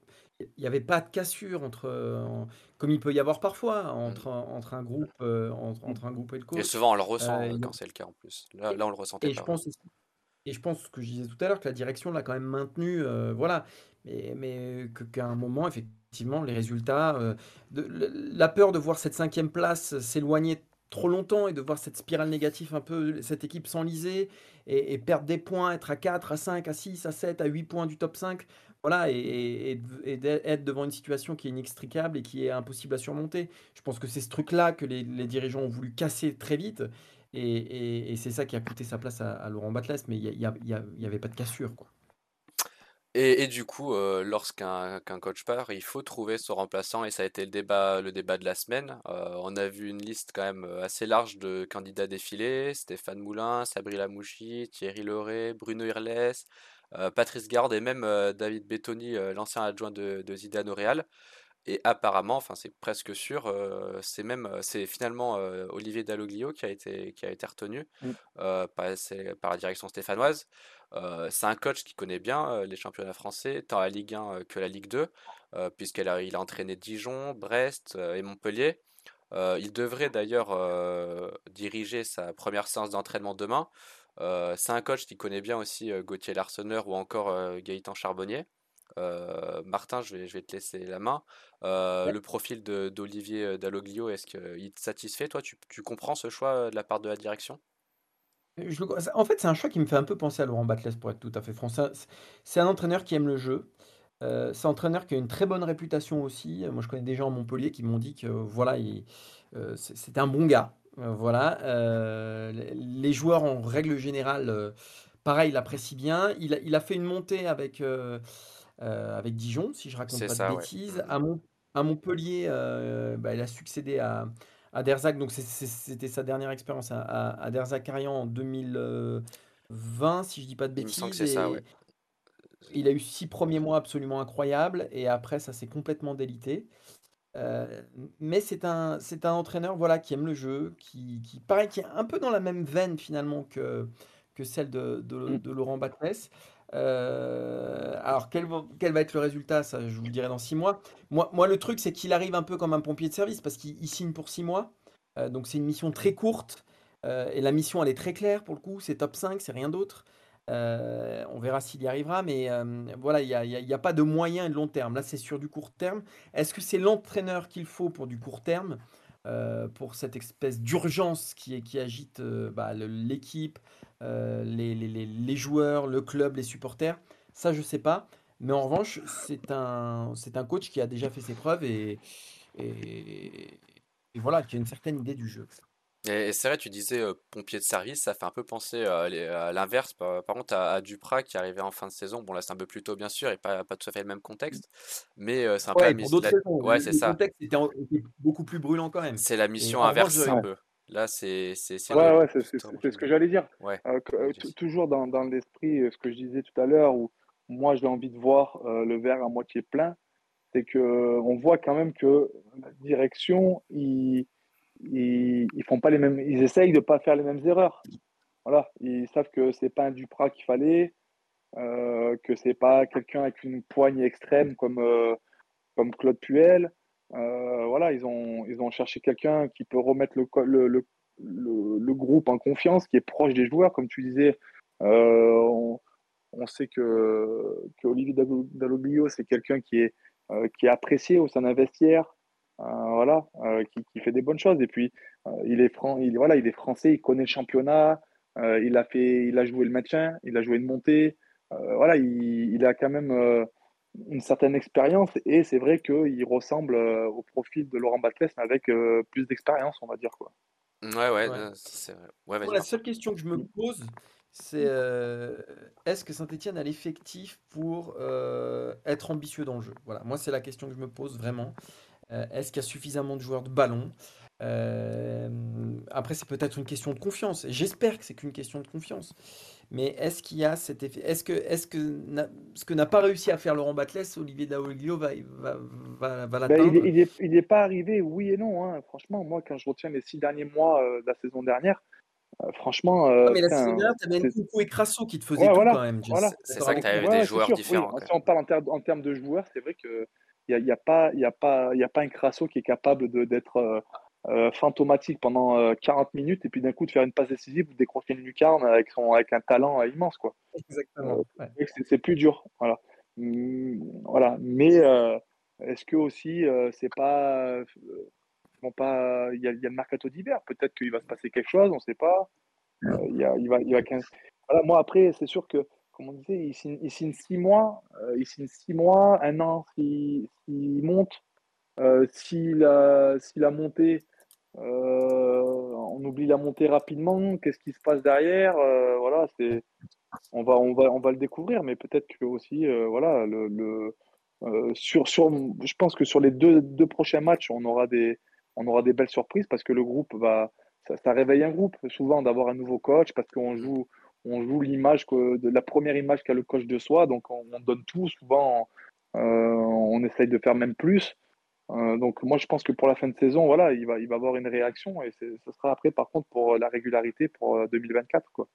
il y avait pas de cassure entre, comme il peut y avoir parfois, mmh. entre, entre, un, groupe, euh, entre, un groupe et le coach. Et souvent, on le ressent quand c'est le cas en plus. Là, là on le ressentait et Je pense et je pense que je disais tout à l'heure que la direction l'a quand même maintenu, voilà. Mais, mais qu'à un moment, effectivement, les résultats, euh, de, la peur de voir cette cinquième place s'éloigner trop longtemps et de voir cette spirale négative un peu, cette équipe s'enliser et, perdre des points, être à 4, à 5, à 6, à 7, à 8 points du top 5, voilà, et, d'être devant une situation qui est inextricable et qui est impossible à surmonter. Je pense que c'est ce truc-là que les, dirigeants ont voulu casser très vite. Et, c'est ça qui a coûté sa place à, Laurent Batles, mais il n'y avait pas de cassure. Quoi. Et, du coup, euh, lorsqu'un coach part, il faut trouver son remplaçant et ça a été le débat, le débat de la semaine. Euh, on a vu une liste quand même euh, assez large de candidats défilés. Stéphane Moulin, Sabri Lamouchi, Thierry Loret, Bruno Irles, Patrice Garde et même David Bettoni, l'ancien adjoint de, Zidane au Real. Et apparemment, enfin c'est presque sûr, c'est même c'est finalement Olivier Dalloglio qui a été qui a été retenu mmh. par, par, la direction stéphanoise. C'est un coach qui connaît bien les championnats français, tant la Ligue 1 que la Ligue 2, puisqu'il a, il a entraîné Dijon, Brest et Montpellier. il devrait d'ailleurs diriger sa première séance d'entraînement demain. c'est un coach qui connaît bien aussi Gauthier Larsonneur ou encore Gaëtan Charbonnier. Euh, Martin, je vais, je vais te laisser la main. Euh, le profil d'Olivier Dalloglio, est-ce qu'il te satisfait Toi, tu, tu, comprends ce choix de la part de la direction? Je, En fait, c'est un choix qui me fait un peu penser à Laurent Batles, pour être tout à fait français. C'est un entraîneur qui aime le jeu. c'est un entraîneur qui a une très bonne réputation aussi. Moi, je connais des gens à Montpellier qui m'ont dit que voilà, c'est un bon gars. voilà. les joueurs, en règle générale, pareil, l'apprécient bien. Il a, il a, fait une montée avec. Euh, avec Dijon, si je raconte pas de bêtises. À, à, Montpellier, euh, bah, il a succédé à, à Derzac, donc c'était sa dernière expérience à, à, Derzac Arian en 2020, si je dis pas de bêtises. ça, il a eu six premiers mois absolument incroyables et après ça s'est complètement délité. mais c'est un, c'est un entraîneur voilà, qui aime le jeu, qui, qui, pareil, qui est un peu dans la même veine finalement que, que celle de, de, de Laurent Batles. Alors, quel va, être le résultat? Ça, je vous le dirai dans six mois. Moi, moi le truc, c'est qu'il arrive un peu comme un pompier de service parce qu'il signe pour six mois. donc, c'est une mission très courte. et la mission, elle est très claire pour le coup. C'est top 5, c'est rien d'autre. Euh, on verra s'il y arrivera, mais euh, voilà, il n'y a, pas de moyen et de long terme. Là, c'est sur du court terme. Est-ce que c'est l'entraîneur qu'il faut pour du court terme, euh, pour cette espèce d'urgence qui, qui agite bah, l'équipe, les, joueurs, le club, les supporters Ça, je ne sais pas. Mais en revanche, c'est un, un coach qui a déjà fait ses preuves et, et voilà, qui a une certaine idée du jeu. Et, c'est vrai, tu disais pompier de service, ça fait un peu penser à, l'inverse. Par, contre, à, Duprat qui arrivait en fin de saison. Bon, là, c'est un peu plus tôt, bien sûr, et pas, pas tout à fait le même contexte. Mais c'est un peu la mission. Ouais, c'est ça. Le contexte était, beaucoup plus brûlant quand même. C'est la mission inverse un peu. Là, c'est. Ouais, ouais, c'est ce que j'allais dire. toujours dans, dans l'esprit, ce que je disais tout à l'heure, où moi, j'ai envie de voir le verre à moitié plein, c'est qu'on voit quand même que la direction, il ils, ils font pas les mêmes, ils essayent de pas faire les mêmes erreurs. Voilà, ils savent que c'est pas un Duprat qu'il fallait, euh, que c'est pas quelqu'un avec une poigne extrême comme euh, comme Claude Puel. Euh, voilà, ils ont ils ont cherché quelqu'un qui peut remettre le, le, le, le, groupe en confiance, qui est proche des joueurs, comme tu disais. Euh, on, on, sait que, que Olivier Dalloglio, c'est quelqu'un qui est euh, qui est apprécié au sein d'un vestiaire, voilà, qui, qui, fait des bonnes choses. Et puis, il, est franc, il, voilà, il est français, il connaît le championnat, il, a fait, il a joué le maintien, il a joué une montée. voilà, il, il, a quand même une certaine expérience et c'est vrai qu'il ressemble au profil de Laurent Batles, mais avec plus d'expérience, on va dire. Quoi. Ouais, ouais, c'est vrai. Ouais, la seule question que je me pose, c'est est-ce que Saint-Etienne a l'effectif pour être ambitieux dans le jeu? Voilà, moi, c'est la question que je me pose vraiment. Euh, est-ce qu'il y a suffisamment de joueurs de ballon? Euh, Après, c'est peut-être une question de confiance. J'espère que c'est qu'une question de confiance. Mais est-ce qu'il y a cet effet Est-ce que, est-ce que ce que n'a pas réussi à faire Laurent Batles, Olivier Daoglio va, va, va, ben, l'atteindre? Il n'est pas arrivé, oui et non. Hein. Franchement, moi, quand je retiens les six derniers mois euh, de la saison dernière, franchement. mais la saison dernière, tu avais Nkunku et Crasso qui te faisaient tout quand même. C'est ça que tu avais des joueurs différents. Si on parle en, en termes de joueurs, c'est vrai que il n'y a, a, pas, y a, pas, y a pas un Crasso qui est capable d'être euh, euh, fantomatique pendant 40 euh, minutes et puis d'un coup de faire une passe décisive ou de décrocher une lucarne avec, son, avec un talent immense. Quoi. Exactement. C'est plus dur. Voilà. Mmh, voilà. Mais est-ce que aussi, c'est pas. Bon, pas il y, a, y a le mercato d'hiver. Peut-être qu'il va se passer quelque chose, on ne sait pas. il, y a, il, va, il va voilà, moi, après, c'est sûr que comme on disait, il signe, six mois, euh, il signe six mois, un an s'il monte. Euh, s'il a, a, monté, euh, on oublie la montée rapidement. Qu'est-ce qui se passe derrière Voilà, c'est, on va, le découvrir, mais peut-être que aussi, voilà, sur, je pense que sur les deux, prochains matchs, on aura des, belles surprises parce que le groupe va, ça, réveille un groupe souvent d'avoir un nouveau coach parce qu'on joue on joue l'image de la première image qu'a le coach de soi, donc on, donne tout. Souvent, euh, on essaye de faire même plus. Euh, donc moi, je pense que pour la fin de saison, voilà, il va, il va avoir une réaction et ce sera après, par contre, pour la régularité pour 2024, euh, quoi.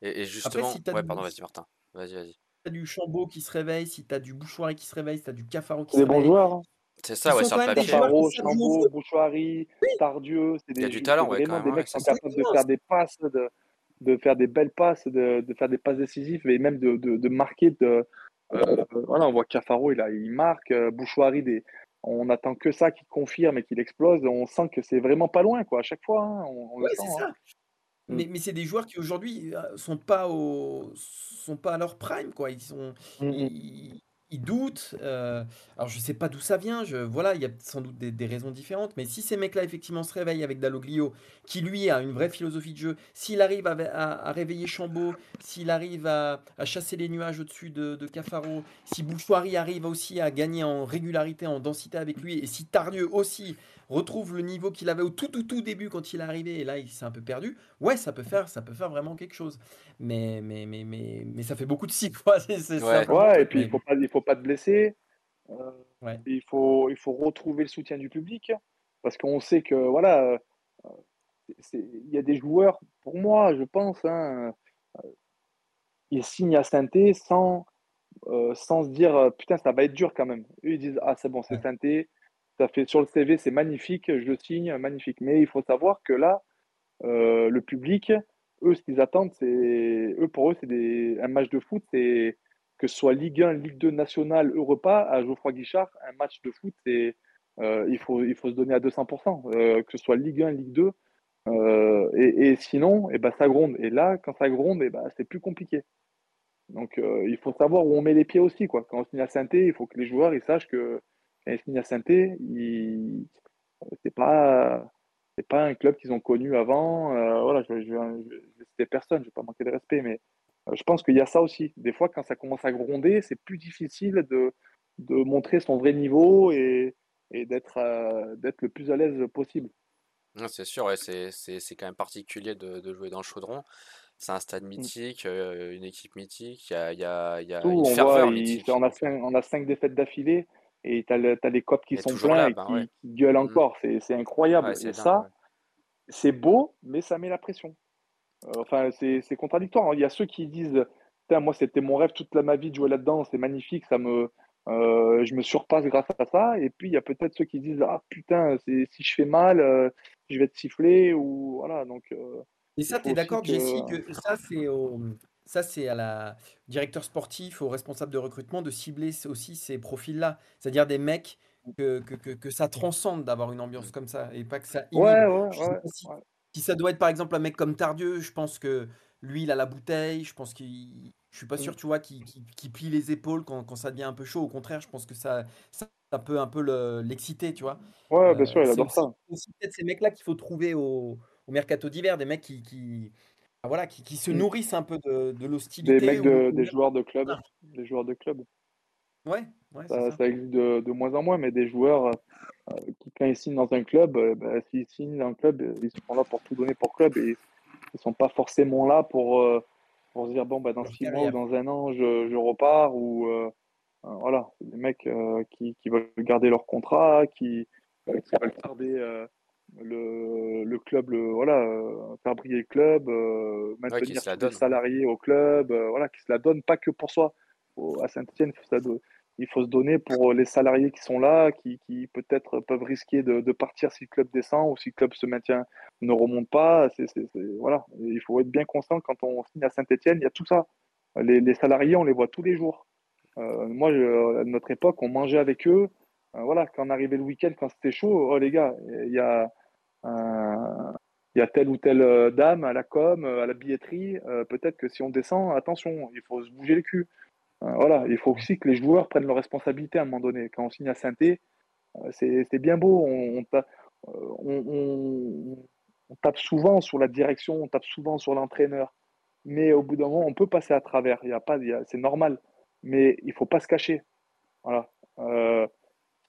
Et, justement, ouais, pardon, vas-y Martin, vas-y, vas-y. Si tu as du Chambaud qui se réveille, si tu as du Bouchoirie qui se réveille, si tu as du Cafaro qui se réveille. C'est des bons joueurs. Hein. C'est ça, ouais, sur le papier. Cafaro, Chambaud, Bouchoirie, Tardieu, c'est des, du talent, ouais, vraiment des mecs qui sont capables de faire des passes, de, de faire des belles passes, de, faire des passes décisives et même de, marquer. De, euh, voilà, on voit Cafaro, il, a, il marque, euh, Bouchoirie, des, on attend que ça qu'il confirme et qu'il explose. On sent que c'est vraiment pas loin, quoi, à chaque fois. Hein, on, c'est hein. ça. Mm. Mais, mais c'est des joueurs qui aujourd'hui euh, sont pas au sont pas à leur prime quoi ils sont mm, mm. Il doute. Euh, alors je sais pas d'où ça vient. Je, voilà, il y a sans doute des, raisons différentes. Mais si ces mecs-là effectivement se réveillent avec Dalloglio, qui lui a une vraie philosophie de jeu, s'il arrive à, réveiller Chambaud, s'il arrive à, chasser les nuages au-dessus de, Cafaro, si Bouchoirie arrive aussi à gagner en régularité, en densité avec lui, et si Tardieu aussi retrouve le niveau qu'il avait au tout tout tout début quand il est arrivé et là il s'est un peu perdu, ouais ça peut faire ça peut faire vraiment quelque chose. Mais mais mais mais, mais ça fait beaucoup de si quoi. ouais. et puis il faut pas il faut pas te blesser. Euh, il faut il faut retrouver le soutien du public parce qu'on sait que voilà euh, il y a des joueurs pour moi je pense hein, euh, ils signent à Sainté sans sans se dire putain ça va être dur quand même. Eux ils disent ah c'est bon c'est ouais. Ça fait sur le CV, c'est magnifique, je le signe, magnifique. Mais il faut savoir que là, euh, le public, eux, ce qu'ils attendent, c'est eux pour eux, c'est des... un match de foot, c'est que ce soit Ligue 1, Ligue 2 nationale, Europa, à Geoffroy Guichard, un match de foot, c'est euh, il, faut, il faut se donner à 200%, euh, que ce soit Ligue 1, Ligue 2. Et, et, sinon, et eh ben, ça gronde. Et là, quand ça gronde, et eh ben, c'est plus compliqué. Donc, il faut savoir où on met les pieds aussi. Quoi. Quand on signe à Sainté, il faut que les joueurs ils sachent que et à Sainté, c'est pas c'est pas un club qu'ils ont connu avant. Euh, voilà, je, je, personne, je vais pas manquer de respect, mais euh, je pense qu'il y a ça aussi. Des fois, quand ça commence à gronder, c'est plus difficile de, de, montrer son vrai niveau et, et d'être euh, d'être le plus à l'aise possible. C'est sûr, ouais, c'est quand même particulier de, de, jouer dans le chaudron. C'est un stade mmh. mythique, une équipe mythique, il y a, y a, y a une on ferveur mythique. On a, cinq, on a cinq défaites d'affilée et tu as, les copes qui sont pleins et qui, gueulent mmh. encore. C'est incroyable. et ça, c'est beau, mais ça met la pression. Euh, enfin, c'est contradictoire. Hein. Il y a ceux qui disent moi, c'était mon rêve toute ma vie de jouer là-dedans, c'est magnifique, ça me, euh, je me surpasse grâce à ça. Et puis, il y a peut-être ceux qui disent Ah putain, si je fais mal, euh, je vais te siffler. Ou, voilà, donc, et ça, tu es d'accord, que... Jessie, que ça, c'est au ça, c'est à la directeur sportif, au responsable de recrutement de cibler aussi ces profils-là. C'est-à-dire des mecs que, que, que, ça transcende d'avoir une ambiance comme ça et pas que ça Ouais, ouais, si, ça doit être par exemple un mec comme Tardieu, je pense que lui, il a la bouteille. Je pense qu'il. Je suis pas sûr, tu vois, qu'il plie les épaules quand, quand, ça devient un peu chaud. Au contraire, je pense que ça, ça, peut un peu l'exciter, tu vois. Ouais, bien sûr, il adore ça. C'est peut-être ces mecs-là qu'il faut trouver au, au mercato d'hiver, des mecs qui, qui, voilà, qui, qui, se mmh. nourrissent un peu de, de l'hostilité. Des mecs de, des joueurs de club. Des joueurs de club. Ouais, ouais ça, ça. existe de, de, moins en moins, mais des joueurs euh, qui, quand ils signent dans un club, euh, bah, s'ils signent dans un club, ils sont là pour tout donner pour club et ils sont pas forcément là pour, euh, pour se dire bon, bah, dans six mois ou dans un an, je, je repars. Ou, voilà, des mecs qui, qui, veulent garder leur contrat, qui, qui veulent garder le, le club, le, voilà, euh, faire briller le club, euh, maintenir les salariés au club, euh, voilà, qui se la donne pas que pour soi. à Saint-Etienne, il faut se donner pour les salariés qui sont là, qui, qui peut-être peuvent risquer de, de, partir si le club descend ou si le club se maintient, ne remonte pas. c'est voilà. il faut être bien constant quand on signe à Saint-Etienne, il y a tout ça. Les, les, salariés, on les voit tous les jours. moi, à notre époque, on mangeait avec eux. voilà, quand on arrivait le week-end, quand c'était chaud, oh les gars, il y a il y a telle ou telle euh, dame à la com, euh, à la billetterie. Euh, peut-être que si on descend, attention, il faut se bouger le cul. voilà, il faut aussi que les joueurs prennent leurs responsabilités à un moment donné. Quand on signe à saint c'est bien beau. On, tape souvent sur la direction, on tape souvent sur l'entraîneur. Mais au bout d'un moment, on peut passer à travers. Y a pas, c'est normal. Mais il faut pas se cacher. Voilà.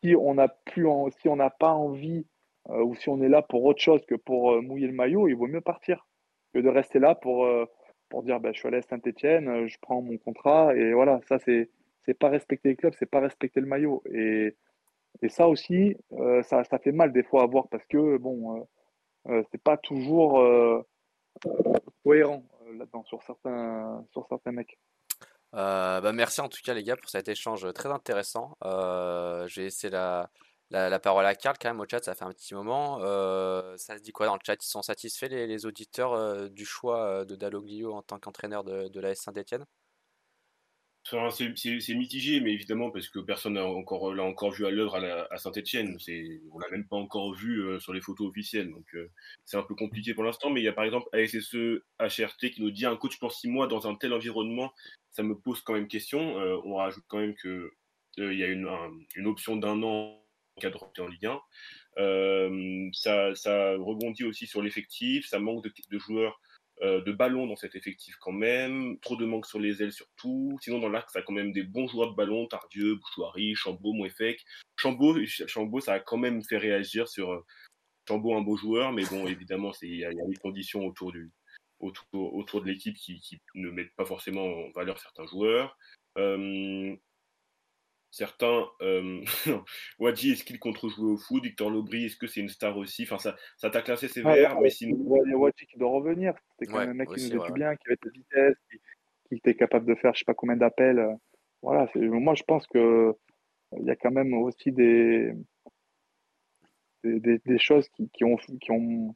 si on n'a si on n'a pas envie euh, ou si on est là pour autre chose que pour euh, mouiller le maillot, il vaut mieux partir que de rester là pour, euh, pour dire bah, je suis allé à Saint-Etienne, je prends mon contrat et voilà, ça c'est c'est pas respecter le club, c'est pas respecter le maillot. Et, et ça aussi, ça, ça, fait mal des fois à voir parce que bon, c'est pas toujours cohérent là-dedans sur certains, sur certains mecs. bah merci en tout cas les gars pour cet échange très intéressant. J'ai essayé la, la, parole à Karl quand même au chat, ça fait un petit moment. Euh, ça se dit quoi dans le chat? Ils sont satisfaits les, auditeurs euh, du choix euh, de Dalloglio en tant qu'entraîneur de, de la Saint-Etienne? C'est mitigé, mais évidemment, parce que personne l'a encore, encore vu à l'œuvre à, Saint-Etienne. On l'a même pas encore vu sur les photos officielles. Donc, c'est un peu compliqué pour l'instant. Mais il y a par exemple ASSE HRT qui nous dit un coach pour six mois dans un tel environnement, ça me pose quand même question. on rajoute quand même que il y a une option d'un an de en Ligue 1. ça, ça, rebondit aussi sur l'effectif, ça manque de, joueurs euh, de ballon dans cet effectif quand même, trop de manque sur les ailes surtout. Sinon, dans l'arc, ça a quand même des bons joueurs de ballon, Tardieu, Bouchouari, Chambaud, Mouefek. Chambaud, Chambaud, ça a quand même fait réagir sur euh, Chambaud, un beau joueur, mais bon, évidemment, il y, a des conditions autour, du, autour, autour de l'équipe qui, ne mettent pas forcément en valeur certains joueurs. Euh, certains, euh, Wadji, est-ce qu'il contre-joué au foot? Victor Lobry, est-ce que c'est une star aussi? Enfin, ça, ça t'a classé sévère, mais sinon. Wadji qui doit revenir. C'était quand même un mec qui nous faisait bien, qui avait de la vitesse, qui, était capable de faire je sais pas combien d'appels. Euh, voilà, moi je pense que il y a quand même aussi des, des, des, choses qui, qui, ont, qui ont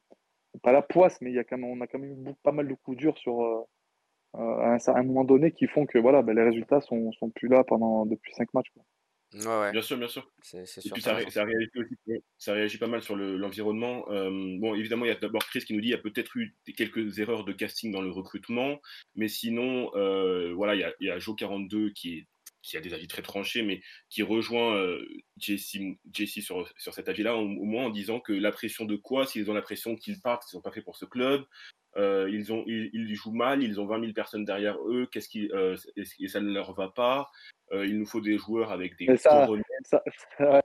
pas la poisse, mais il y a quand même, on a quand même eu pas mal de coups durs sur, euh, à, un, moment donné qui font que voilà, ben, les résultats sont, sont plus là pendant depuis cinq matchs. Quoi. Ouais, Bien sûr, bien sûr. C'est, sûr, Et puis ça, ça, réagit aussi, ça, réagit pas mal sur l'environnement. Euh, bon, évidemment, il y a d'abord Chris qui nous dit qu'il y a peut-être eu quelques erreurs de casting dans le recrutement, mais sinon, euh, voilà, il y a, il y a Joe42 qui est qui a des avis très tranchés, mais qui rejoint euh, Jesse, sur, sur cet avis-là, au, moins en disant que la pression de quoi S'ils ont la pression qu'ils partent, ils sont pas faits pour ce club, euh, ils, ont, ils, jouent mal, ils ont 20 000 personnes derrière eux, qu'est-ce qui, euh, et ça ne leur va pas? Euh, il nous faut des joueurs avec des. Ça,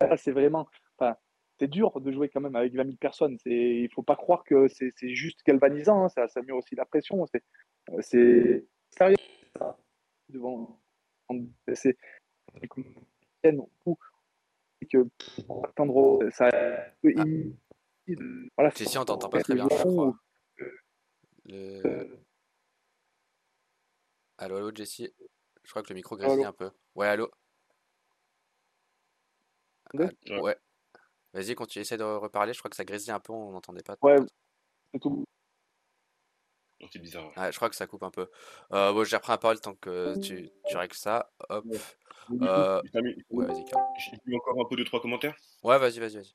ça, c'est vraiment. Enfin, c'est dur de jouer quand même avec 20 000 personnes. Il ne faut pas croire que c'est juste galvanisant, hein. ça, ça met aussi la pression. C'est sérieux. Devant, c'est que attendre ça. Ah. Voilà, si, si, on t'entend pas très bien, je crois. Le... Allô, allô, Jessie Je crois que le micro grésille un peu. Ouais, allô? Ah, Ouais. Vas-y, continue, essaie de reparler. Je crois que ça grésille un peu, on n'entendait pas. Ouais, c'est tout. C'est bizarre. Ouais. je crois que ça coupe un peu. Euh, bon, j'ai repris la parole tant que tu, tu règles ça. Hop. Euh... Ouais, vas-y, J'ai encore un peu de trois commentaires Ouais, vas-y, vas-y, vas-y.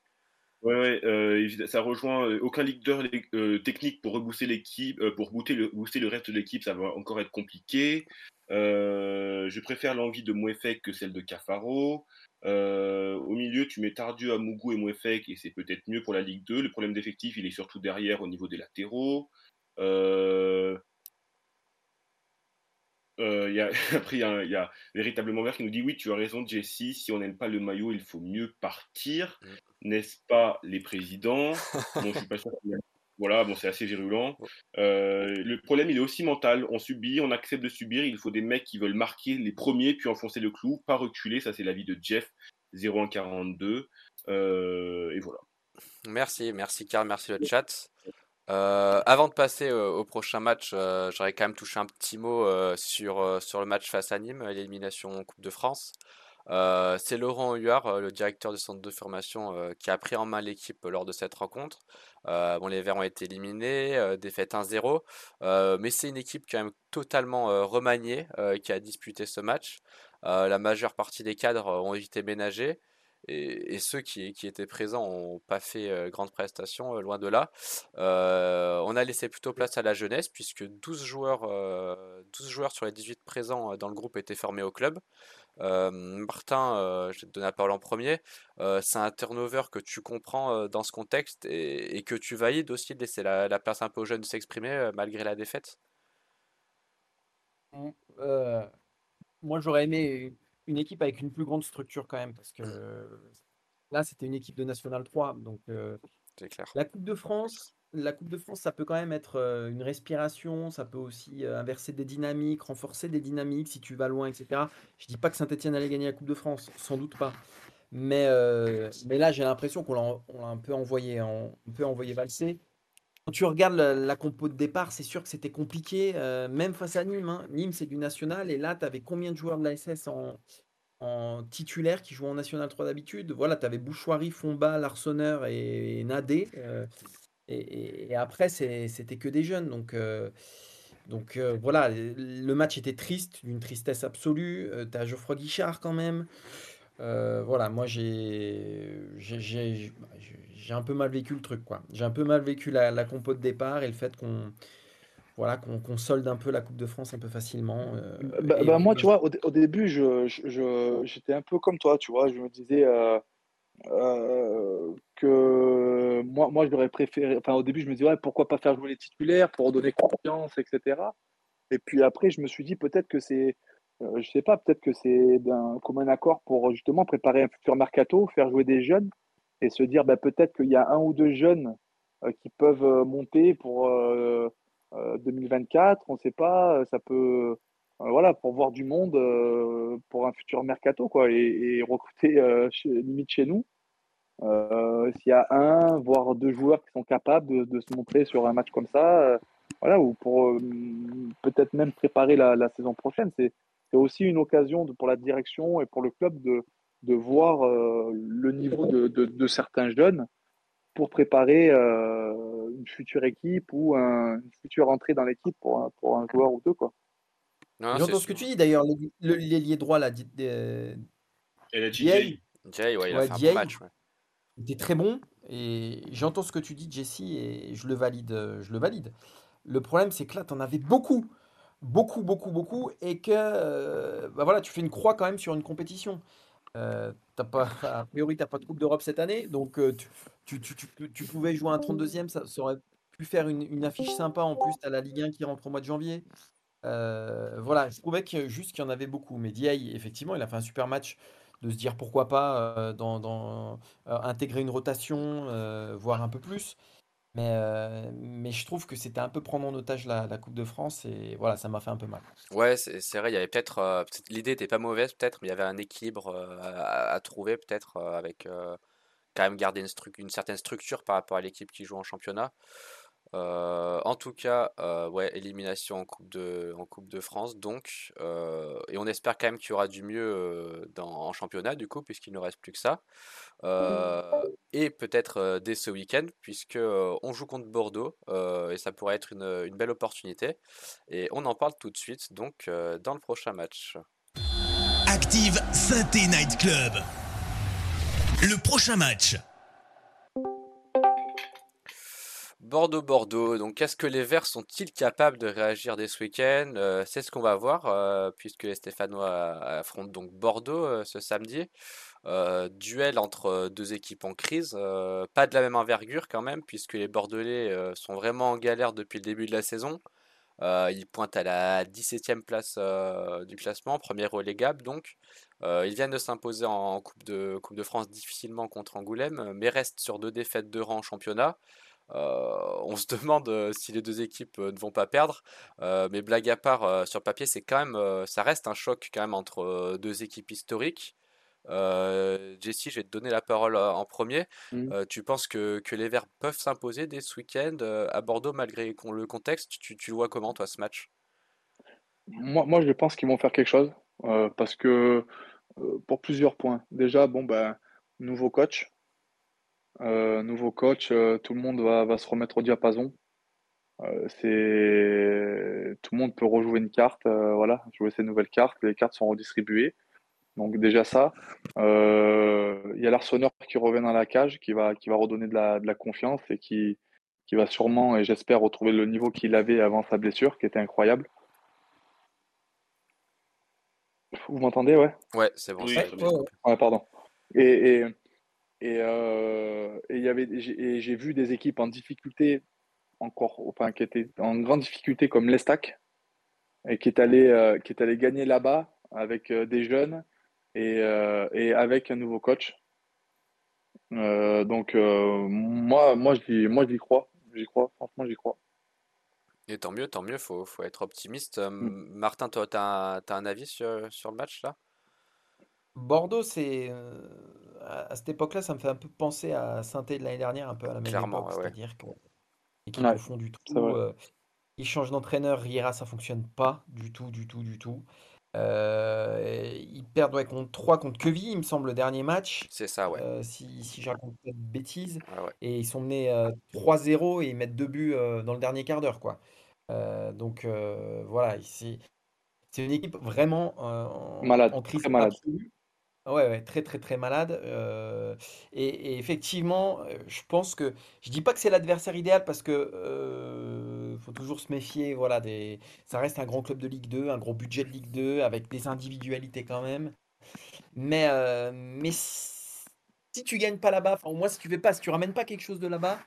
Ouais, ouais euh, ça rejoint euh, aucun leader euh, technique pour rebooster l'équipe, pour booster le, booster le reste de l'équipe, ça va encore être compliqué. je préfère l'envie de Mouefek que celle de Cafaro. au milieu, tu mets Tardieu, Amougou et Mouefek et c'est peut-être mieux pour la Ligue 2. Le problème d'effectif, il est surtout derrière au niveau des latéraux. y a, après, il y a, véritablement Vert qui nous dit Oui, tu as raison, Jesse. Si on n'aime pas le maillot, il faut mieux partir. N'est-ce pas, les présidents? Bon, je suis pas sûr Voilà, bon, c'est assez virulent. Euh, le problème, il est aussi mental. On subit, on accepte de subir. Il faut des mecs qui veulent marquer les premiers, puis enfoncer le clou, pas reculer. Ça, c'est l'avis de Jeff, 0142. Euh, et voilà. Merci, merci Karl, merci le chat. Euh, avant de passer au prochain match, j'aurais quand même touché un petit mot sur, sur le match face à Nîmes, l'élimination Coupe de France. C'est Laurent Huard, le directeur du centre de formation, qui a pris en main l'équipe lors de cette rencontre. les Verts ont été éliminés, défaite 1-0, mais c'est une équipe quand même totalement remaniée qui a disputé ce match. la majeure partie des cadres ont été ménagés. Et, ceux qui, étaient présents n'ont pas fait grande prestation, loin de là. on a laissé plutôt place à la jeunesse, puisque 12 joueurs, 12 joueurs sur les 18 présents dans le groupe étaient formés au club. Martin, je vais te donner la parole en premier. c'est un turnover que tu comprends dans ce contexte et, que tu valides aussi de laisser la, place un peu aux jeunes s'exprimer malgré la défaite? Mmh, Moi, j'aurais aimé une équipe avec une plus grande structure quand même parce que mmh. là, c'était une équipe de National 3. Donc, c'est clair. La Coupe de France, la Coupe de France, ça peut quand même être une respiration, ça peut aussi inverser des dynamiques, renforcer des dynamiques si tu vas loin, etc. Je dis pas que Saint-Etienne allait gagner la Coupe de France, sans doute pas. Mais, mais là, j'ai l'impression qu'on l'a un peu envoyé, on peut envoyer valser. Quand tu regardes la, compo de départ, c'est sûr que c'était compliqué, même face à Nîmes. Hein. Nîmes, c'est du national, et là, tu avais combien de joueurs de la SS en, titulaire qui jouent en National 3 d'habitude? Voilà, tu avais Bouchoirie, Fomba, Larsonneur et, Nadé. Et, après, c'était que des jeunes. Donc, euh, euh, voilà, le match était triste, d'une tristesse absolue. Euh, tu as Geoffroy Guichard quand même. voilà, moi j'ai un peu mal vécu le truc. quoi. J'ai un peu mal vécu la, la, compo de départ et le fait qu'on voilà, qu'on solde un peu la Coupe de France un peu facilement. Bah, bah, moi, tu vois, au, début, j'étais je, un peu comme toi, tu vois. Je me disais que moi, moi j'aurais préféré. Enfin, au début, je me disais, ouais, pourquoi pas faire jouer les titulaires pour donner confiance, etc. Et puis après, je me suis dit peut-être que c'est, euh, je sais pas, peut-être que c'est d'un commun accord pour justement préparer un futur mercato, faire jouer des jeunes et se dire bah, peut-être qu'il y a un ou deux jeunes euh, qui peuvent euh, monter pour 2024. On ne sait pas, ça peut, voilà, pour voir du monde pour un futur mercato quoi, et, recruter limite chez nous. S'il y a un, voire deux joueurs qui sont capables de, se montrer sur un match comme ça, voilà, ou pour euh, peut-être même préparer la, saison prochaine. C'est aussi une occasion pour la direction et pour le club de, de voir euh, le niveau de, de, certains jeunes pour préparer euh, une future équipe ou un, une future entrée dans l'équipe pour, un, pour un joueur ou deux. Quoi. J'entends ce que tu dis d'ailleurs, l'ailier droit là. Et la Jay, Jay, ouais, il a fait un bon match. Il était très bon et j'entends ce que tu dis, Jesse, et je le valide. Je le valide. Le problème, c'est que là, tu en avais beaucoup, beaucoup, beaucoup, beaucoup, et que euh, bah voilà, tu fais une croix quand même sur une compétition. Euh, as pas, a priori, tu n'as pas de Coupe d'Europe cette année, donc euh, tu, tu, tu, tu, pouvais jouer un 32e, ça, aurait pu faire une, affiche sympa. En plus, tu as la Ligue 1 qui rentre au mois de janvier. Euh, voilà, je trouvais que, juste qu'il y en avait beaucoup. Mais Diaye, effectivement, il a fait un super match de se dire pourquoi pas dans intégrer une rotation, voire un peu plus. Mais, euh, mais je trouve que c'était un peu prendre en otage la, Coupe de France et voilà, ça m'a fait un peu mal. Ouais, c'est vrai, il y avait peut-être. Euh, l'idée n'était pas mauvaise, peut-être, mais il y avait un équilibre euh, à, trouver, peut-être, avec quand même garder une, une, certaine structure par rapport à l'équipe qui joue en championnat. Euh, en tout cas, euh, ouais, élimination en Coupe de, en coupe de France, donc. Euh, et on espère quand même qu'il y aura du mieux dans, en championnat, du coup, puisqu'il ne reste plus que ça. et peut-être dès ce week-end, puisque on joue contre Bordeaux, et ça pourrait être une, une, belle opportunité. Et on en parle tout de suite, donc, dans le prochain match. Active Synthé Night Club. Le prochain match. Bordeaux-Bordeaux. Donc, est-ce que les Verts sont-ils capables de réagir dès ce week-end euh, C'est ce qu'on va voir, euh, puisque les Stéphanois affrontent donc Bordeaux euh, ce samedi. duel entre deux équipes en crise, pas de la même envergure quand même, puisque les Bordelais sont vraiment en galère depuis le début de la saison. ils pointent à la 17e place du classement, premier relégable donc. ils viennent de s'imposer en, coupe, de, coupe de France difficilement contre Angoulême, mais restent sur deux défaites de rang en championnat. Euh, on se demande euh, si les deux équipes euh, ne vont pas perdre, mais blague à part, sur papier, c'est quand même, ça reste un choc quand même entre deux équipes historiques. Jesse, je vais te donner la parole en premier. Mmh. tu penses que, les Verts peuvent s'imposer dès ce week-end à Bordeaux malgré le contexte? Tu, tu, le vois comment toi ce match? Moi, moi, je pense qu'ils vont faire quelque chose parce que pour plusieurs points. Déjà, bon, ben, nouveau coach, nouveau coach, euh, tout le monde va, va, se remettre au diapason. Euh, c'est tout le monde peut rejouer une carte, voilà, jouer ses nouvelles cartes. Les cartes sont redistribuées. Donc déjà ça, il y a l'Arseneur qui revient dans la cage, qui va, qui va redonner de la, de la confiance et qui, qui va sûrement, et j'espère, retrouver le niveau qu'il avait avant sa blessure, qui était incroyable. Vous m'entendez, ouais? Ouais, c'est bon. Ouais, pardon. Et, et, et, euh, et, y avait, j'ai vu des équipes en difficulté, encore, enfin, qui étaient en grande difficulté comme l'Estac, et qui est allé, euh, qui est allé gagner là-bas avec euh, des jeunes et, euh, et, avec un nouveau coach. donc, moi, moi, j'y, moi, j'y crois. J'y crois, franchement, j'y crois. Et tant mieux, tant mieux, faut, faut être optimiste. Mm. Martin, toi, tu as, as, un avis sur, sur le match là? Bordeaux, c'est à, cette époque-là, ça me fait un peu penser à saint de l'année dernière, un peu à la même époque, c'est-à-dire que l'équipe au fond du tout. Euh, ils changent d'entraîneur, Riera, ça fonctionne pas du tout, du tout, du tout. Euh, ils perdent ouais, contre 3 contre Queville, il me semble, le dernier match. C'est ça, ouais. Euh, si, si je raconte pas de bêtises. Et ils sont menés 3-0 et ils mettent deux buts dans le dernier quart d'heure, quoi. donc voilà, c'est une équipe vraiment malade, en crise malade. Ouais, ouais, très, très, très malade. Euh, et, effectivement, euh, je pense que je dis pas que c'est l'adversaire idéal parce que faut toujours se méfier. Voilà, des... Ça reste un grand club de Ligue 2, un gros budget de Ligue 2, avec des individualités quand même. Mais, euh, mais si tu gagnes pas là-bas, enfin, au moins si tu fais pas, si tu ramènes pas quelque chose de là-bas,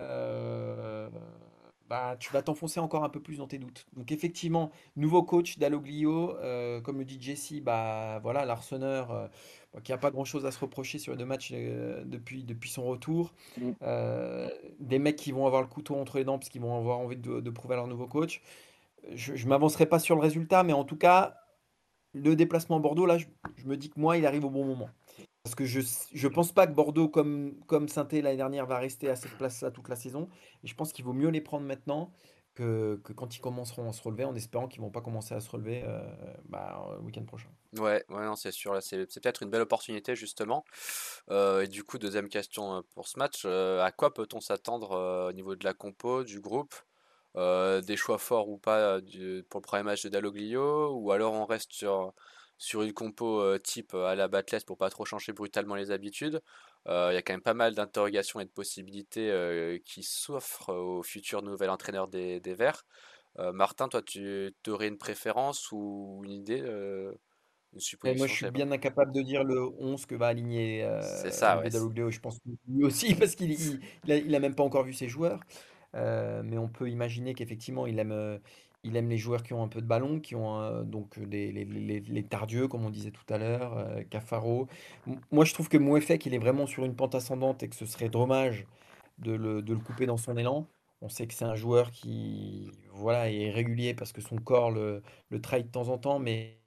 euh, bah, tu vas t'enfoncer encore un peu plus dans tes doutes. Donc effectivement, nouveau coach d'Aloglio, euh, comme le dit Jesse, bah voilà, l'arseneur euh, qui n'a pas grand-chose à se reprocher sur les deux matchs depuis, depuis son retour. Mm. des mecs qui vont avoir le couteau entre les dents parce qu'ils vont avoir envie de, prouver à leur nouveau coach. Je ne m'avancerai pas sur le résultat, mais en tout cas, le déplacement à Bordeaux, là, je, me dis que moi, il arrive au bon moment. Parce que je ne pense pas que Bordeaux, comme, comme saint l'année dernière, va rester à cette place-là toute la saison. Je pense qu'il vaut mieux les prendre maintenant que, que, quand ils commenceront à se relever, en espérant qu'ils ne vont pas commencer à se relever euh, bah, le week-end prochain. Ouais, ouais c'est sûr. C'est peut-être une belle opportunité, justement. Euh, et du coup, deuxième question euh, pour ce match. à quoi peut-on s'attendre au niveau de la compo, du groupe des choix forts ou pas pour le premier match de Dalloglio, ou alors on reste sur, sur une compo euh, type à la Batless pour pas trop changer brutalement les habitudes. Il y a quand même pas mal d'interrogations et de possibilités qui s'offrent au futur nouvel entraîneur des, des Verts. Martin, toi, tu aurais une préférence ou une idée une moi, je suis bien incapable de dire le 11 que va aligner euh, ça, Je pense lui aussi, parce qu'il il, a, même pas encore vu ses joueurs. Euh, mais on peut imaginer qu'effectivement, il aime, euh, il aime les joueurs qui ont un peu de ballon, qui ont euh, donc les, les, les, tardieux, comme on disait tout à l'heure, Cafaro. Moi, je trouve que Mouefek, il est vraiment sur une pente ascendante et que ce serait dommage de le, de le couper dans son élan. On sait que c'est un joueur qui voilà, est régulier parce que son corps le, le trahit de temps en temps, mais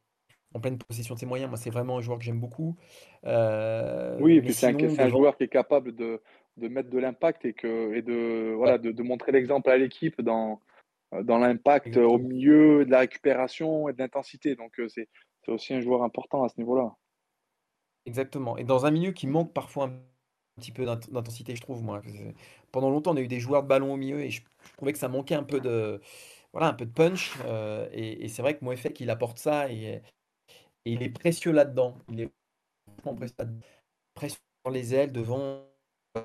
en pleine possession de ses moyens, moi, c'est vraiment un joueur que j'aime beaucoup. oui, et puis c'est un, un, joueur qui est capable de, de mettre de l'impact et, que, et de, voilà, de, de montrer l'exemple à l'équipe dans, dans l'impact au milieu de la récupération et de l'intensité. Donc euh, c'est aussi un joueur important à ce niveau-là. Exactement. Et dans un milieu qui manque parfois un petit peu d'intensité, je trouve. Moi. Pendant longtemps, on a eu des joueurs de ballon au milieu et je, trouvais que ça manquait un peu de, voilà, un peu de punch. Euh, et, c'est vrai que Moefek, il apporte ça et, et il est précieux là-dedans. Il est précieux sur les ailes devant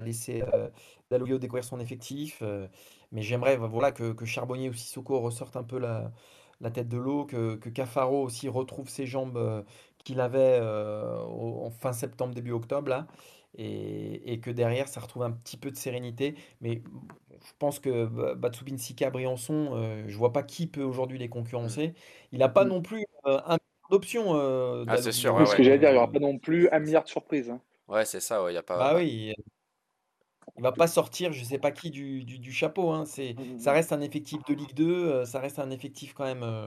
laisser euh, Dalloglio découvrir son effectif. Euh, mais j'aimerais voilà, que, que, Charbonnier ou Sissoko ressortent un peu la, la tête de l'eau, que, que, Cafaro aussi retrouve ses jambes euh, qu'il avait en fin septembre, début octobre. Là, et, et, que derrière, ça retrouve un petit peu de sérénité. Mais je pense que Batsubin Sika, Briançon, je vois pas qui peut aujourd'hui les concurrencer. Il n'a pas mm. non plus un d'options. ah, c'est sûr. ce que j'allais dire, il n'y aura pas non plus un milliard de surprises. Hein. Ouais, c'est ça, il y a pas. Bah oui, il va pas sortir, je sais pas qui, du, du, chapeau. Hein. C'est, mmh, mmh, ça mmh. reste un effectif de Ligue 2, euh, ça reste un effectif quand même euh,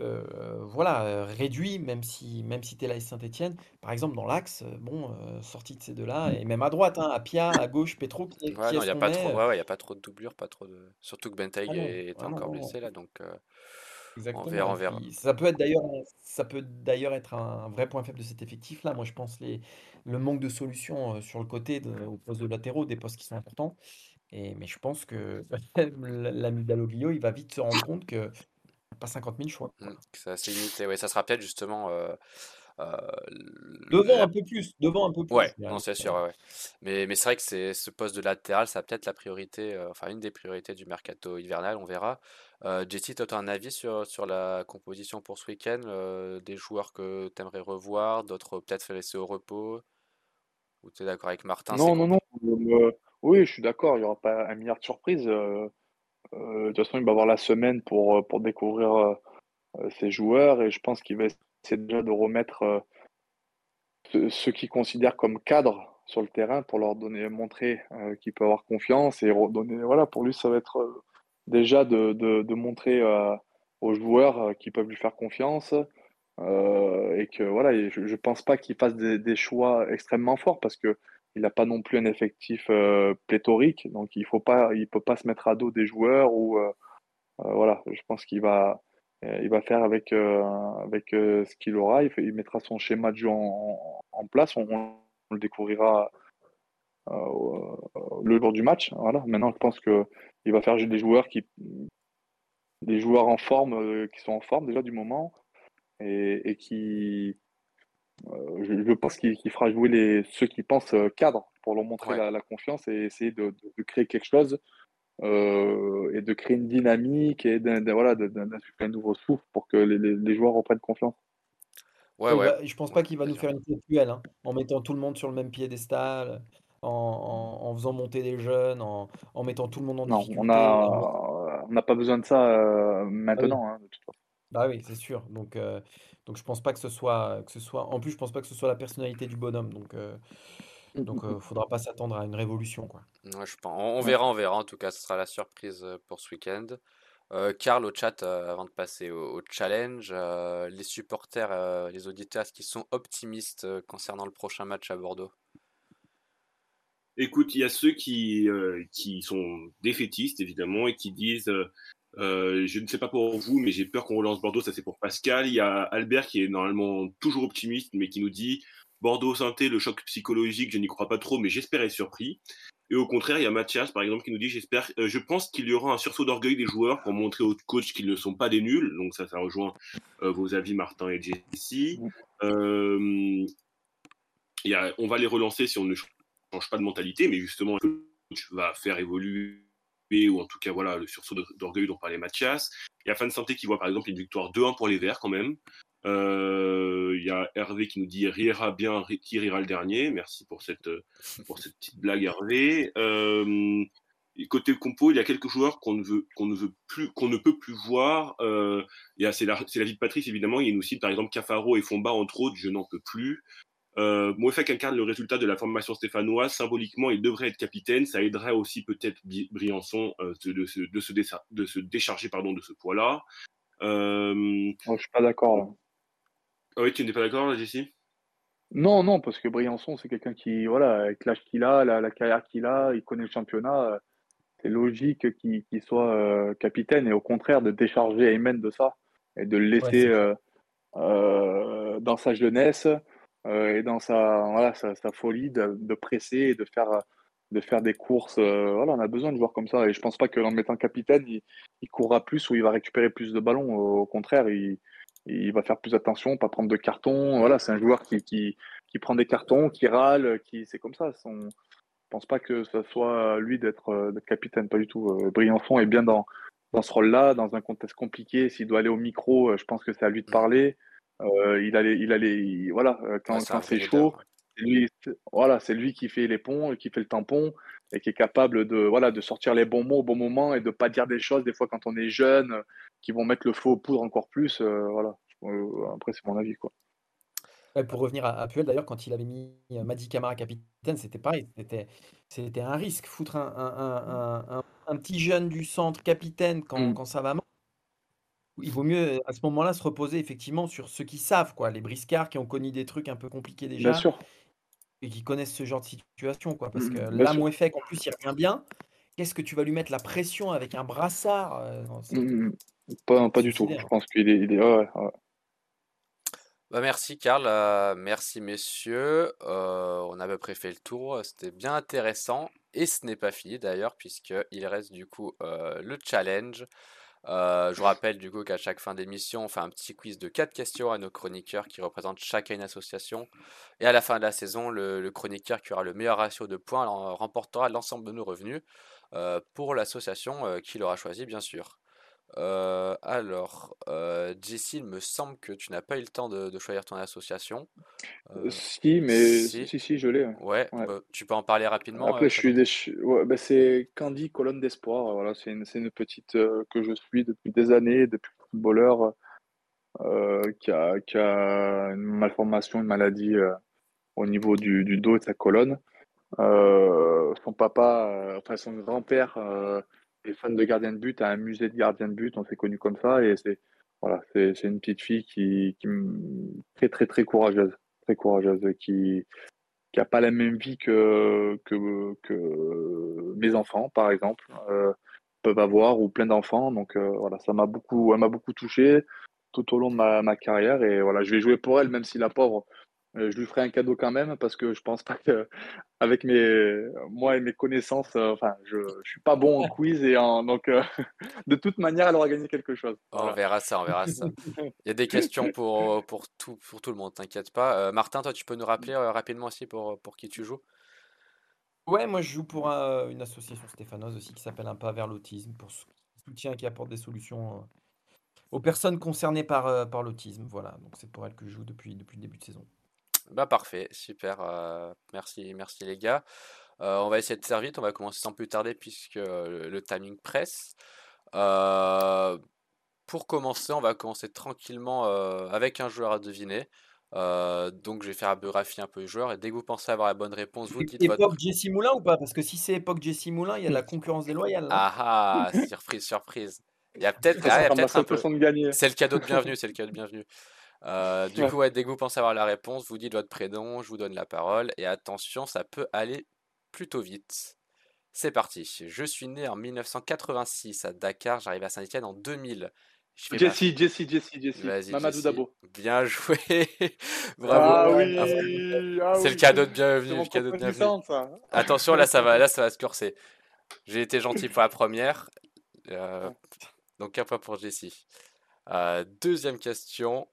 euh, voilà, réduit, même si, même si tu es là Saint-Etienne. Par exemple, dans l'axe, bon, sorti de ces deux-là, et même à droite, hein, à Pia, à gauche, Petro. Qui, il n'y a, pas trop, ouais, a pas trop de doublure, pas trop de... surtout que Bentay ah est, ah encore blessé là. Donc, Exactement. Ça peut être d'ailleurs, ça peut d'ailleurs être un vrai point faible de cet effectif-là. Moi, je pense les, le manque de solutions sur le côté de, au poste de latéraux, des postes qui sont importants. Et, mais je pense que l'ami Dalloglio, il va vite se rendre compte que pas 50 000 choix. Mmh, ça, c'est limité. Ouais, ça sera peut-être justement euh, devant un peu plus, devant un peu plus. Ouais, non, c'est sûr. Ouais. Mais, mais c'est vrai que c'est ce poste de latéral, ça peut-être la priorité, euh, enfin une des priorités du mercato hivernal, on verra. Euh, Jessie, tu as un avis sur, sur la composition pour ce week-end euh, Des joueurs que tu aimerais revoir, d'autres peut-être laisser au repos? Ou tu es d'accord avec Martin Non, non, non. oui, je suis d'accord, il n'y aura pas un milliard de surprises. de toute façon, il va avoir la semaine pour, pour découvrir ses joueurs et je pense qu'il va c'est déjà de remettre euh, ceux qui considèrent comme cadres sur le terrain pour leur donner, montrer euh, qu'ils peuvent avoir confiance et redonner. Voilà, pour lui, ça va être euh, déjà de, de, montrer aux joueurs qu'ils peuvent lui faire confiance. et que voilà, je ne pense pas qu'il fasse des, choix extrêmement forts parce que il n'a pas non plus un effectif pléthorique, donc il faut pas, il peut pas se mettre à dos des joueurs ou voilà, je pense qu'il va, euh, il va faire avec, euh, avec euh, ce qu'il aura. Il, mettra son schéma de jeu en, place. On, le découvrira le jour du match. Voilà. Maintenant, je pense qu'il va faire des joueurs qui des joueurs en forme qui sont en forme déjà du moment et, qui je, pense qu'il fera jouer les, ceux qui pensent cadre pour leur montrer la, confiance et essayer de, créer quelque chose et de créer une dynamique et d'insuffler voilà, un nouveau souffle pour que les, les, joueurs reprennent confiance. Ouais, ouais. je pense pas qu'il va nous faire une duel hein, en mettant tout le monde sur le même piédestal, en, en, faisant monter des jeunes, en, en, mettant tout le monde en non, On n'a pas besoin de ça euh, maintenant, ah oui. hein, de toute façon. Bah oui, c'est sûr. Donc, euh, donc je pense pas que ce soit que ce soit. En plus, je pense pas que ce soit la personnalité du bonhomme. Donc, euh, mmh, donc, mmh, mmh. faudra pas s'attendre à une révolution, quoi. Ouais, je pense. On, verra, on verra. En tout cas, ce sera la surprise pour ce week-end. Karl, au chat, avant de passer au, challenge, les supporters, les auditeurs, est-ce qu'ils sont optimistes concernant le prochain match à Bordeaux? Écoute, il y a ceux qui, qui sont défaitistes, évidemment, et qui disent euh, je ne sais pas pour vous, mais j'ai peur qu'on relance Bordeaux. Ça, c'est pour Pascal. Il y a Albert qui est normalement toujours optimiste, mais qui nous dit Bordeaux synthé, le choc psychologique, je n'y crois pas trop, mais j'espère être surpris. Et au contraire, il y a Mathias, par exemple, qui nous dit j'espère, euh, je pense qu'il y aura un sursaut d'orgueil des joueurs pour montrer aux coachs qu'ils ne sont pas des nuls. Donc ça, ça rejoint euh, vos avis, Martin et Jesse. on va les relancer si on ne change pas de mentalité, mais justement, le coach va faire évoluer ou en tout cas voilà le sursaut d'orgueil dont parlait Mathias. Il y a Fan Santé qui voit par exemple une victoire 2-1 pour les Verts quand même. Euh, il y a Hervé qui nous dit rira bien, qui rira le dernier? Merci pour cette, pour cette petite blague Hervé. Euh, côté compo, il y a quelques joueurs qu'on ne veut, qu'on ne peut plus voir. Euh, c'est la, la vie de Patrice évidemment. Il nous cite par exemple Cafaro et Fomba entre autres. Je n'en peux plus. Euh, Mouefek incarne le résultat de la formation stéphanoise. Symboliquement, il devrait être capitaine. Ça aiderait aussi peut-être Briançon euh, de, se, de, se décharger pardon, de ce poids-là. Euh... Oh, je suis pas d'accord là. Ah oui, tu n'es pas d'accord là, Jessie? Non, non, parce que Briançon, c'est quelqu'un qui, voilà, avec l'âge qu'il a, la, carrière qu'il a, il connaît le championnat. C'est logique qu'il soit euh, capitaine et au contraire de décharger Aymen de ça et de le laisser euh, dans sa jeunesse. Euh, et dans sa, voilà, sa, folie de, de, presser et de faire, de faire des courses. Euh, voilà, on a besoin de joueurs comme ça. Et je pense pas que en mettant capitaine, il, il, courra plus ou il va récupérer plus de ballons. Au contraire, il, il va faire plus attention, pas prendre de cartons. Voilà, c'est un joueur qui, qui, qui, prend des cartons, qui râle, qui c'est comme ça. Son, je pense pas que ce soit lui d'être capitaine, pas du tout. Euh, Briançon est bien dans, dans ce rôle-là, dans un contexte compliqué. S'il doit aller au micro, je pense que c'est à lui de parler. Euh, il allait, il allait, voilà, euh, quand, c'est chaud, lui, voilà, c'est lui qui fait les ponts, qui fait le tampon et qui est capable de, voilà, de sortir les bons mots au bon moment et de pas dire des choses des fois quand on est jeune qui vont mettre le faux poudre encore plus. Euh, voilà. après, c'est mon avis, quoi. pour revenir à, Puel, d'ailleurs, quand il avait mis Madi Camara capitaine, c'était pareil. C'était, c'était un risque. Foutre un, un, un, petit jeune du centre capitaine quand, mmh. quand ça va mal, il vaut mieux à ce moment-là se reposer effectivement sur ceux qui savent, quoi, les briscards qui ont connu des trucs un peu compliqués déjà. sûr. Et qui connaissent ce genre de situation, quoi. Parce mmh, que là, Mouefek, en plus, il revient bien. Qu'est-ce que tu vas lui mettre la pression avec un brassard euh, mmh, mmh, pas, du tout. Je pense qu'il est. Bah merci Karl, euh, merci messieurs. Euh, on a à peu près fait le tour. C'était bien intéressant. Et ce n'est pas fini d'ailleurs, puisqu'il reste du coup le challenge. Euh, je vous rappelle du coup qu'à chaque fin d'émission, on fait un petit quiz de 4 questions à nos chroniqueurs qui représentent chacun une association. Et à la fin de la saison, le, chroniqueur qui aura le meilleur ratio de points remportera l'ensemble de nos revenus euh, pour l'association euh, qu'il aura choisi, bien sûr. Euh, alors, euh, Jesse, il me semble que tu n'as pas eu le temps de, choisir ton association. Euh, si, mais si, si, je l'ai. Ouais, bah, tu peux en parler rapidement. Après, je suis, des... Bah, c'est Candy Colonne d'Espoir. Voilà, c'est une, une, petite que je suis depuis des années, depuis footballeur, qui, a, qui a une malformation, une maladie au niveau du, du, dos et de sa colonne. son papa, enfin son grand-père les fans de gardien de but à un musée de gardien de but, on s'est connu comme ça et c'est voilà, une petite fille qui, qui très très très courageuse, très courageuse, qui qui a pas la même vie que que, mes enfants par exemple euh, peuvent avoir ou plein d'enfants. Donc euh, voilà, ça m'a beaucoup, elle m'a beaucoup touché tout au long de ma, ma carrière et voilà, je vais jouer pour elle même si la pauvre je lui ferai un cadeau quand même parce que je pense pas que avec mes moi et mes connaissances, euh, enfin je, je suis pas bon en quiz et en donc euh, de toute manière elle aura gagné quelque chose. On verra ça, on verra ça. Il y a des questions pour pour tout pour tout le monde, t'inquiète pas. Martin, toi tu peux nous rappeler rapidement aussi pour pour qui tu joues? Ouais, moi je joue pour une association stéphanoise aussi qui s'appelle Un pas vers l'autisme, pour soutien qui apporte des solutions aux personnes concernées par, par l'autisme. Voilà, donc c'est pour elle que je joue depuis, depuis le début de saison. Bah parfait, super. merci, merci les gars. on va essayer de faire vite, on va commencer sans plus tarder puisque le, timing presse. pour commencer, on va commencer tranquillement avec un joueur à deviner. donc je vais faire biographie un peu le joueur et dès que vous pensez avoir la bonne réponse, vous dites époque Jesse Moulin ou pas? Parce que si c'est époque Jesse Moulin, il y a la concurrence déloyale. Ah ah, surprise, surprise. Il y a peut-être ah, un peu. C'est le cadeau de bienvenue, c'est le cadeau de bienvenue. Euh, du coup, dès que vous pensez avoir la réponse, vous dites votre prénom, je vous donne la parole. Et attention, ça peut aller plutôt vite. C'est parti. Je suis né en 1986 à Dakar, j'arrive à Saint-Etienne en 2000. Jesse, Jesse, Jesse, Jesse, Mamadou Dabo. Bien joué. Bravo. Ah oui. Ah c'est le cadeau de bienvenue. Cadeau de bienvenue. Attention, là ça va, là ça va se corser. J'ai été gentil pour la première. Euh, donc un point pour Jesse. Euh, deuxième question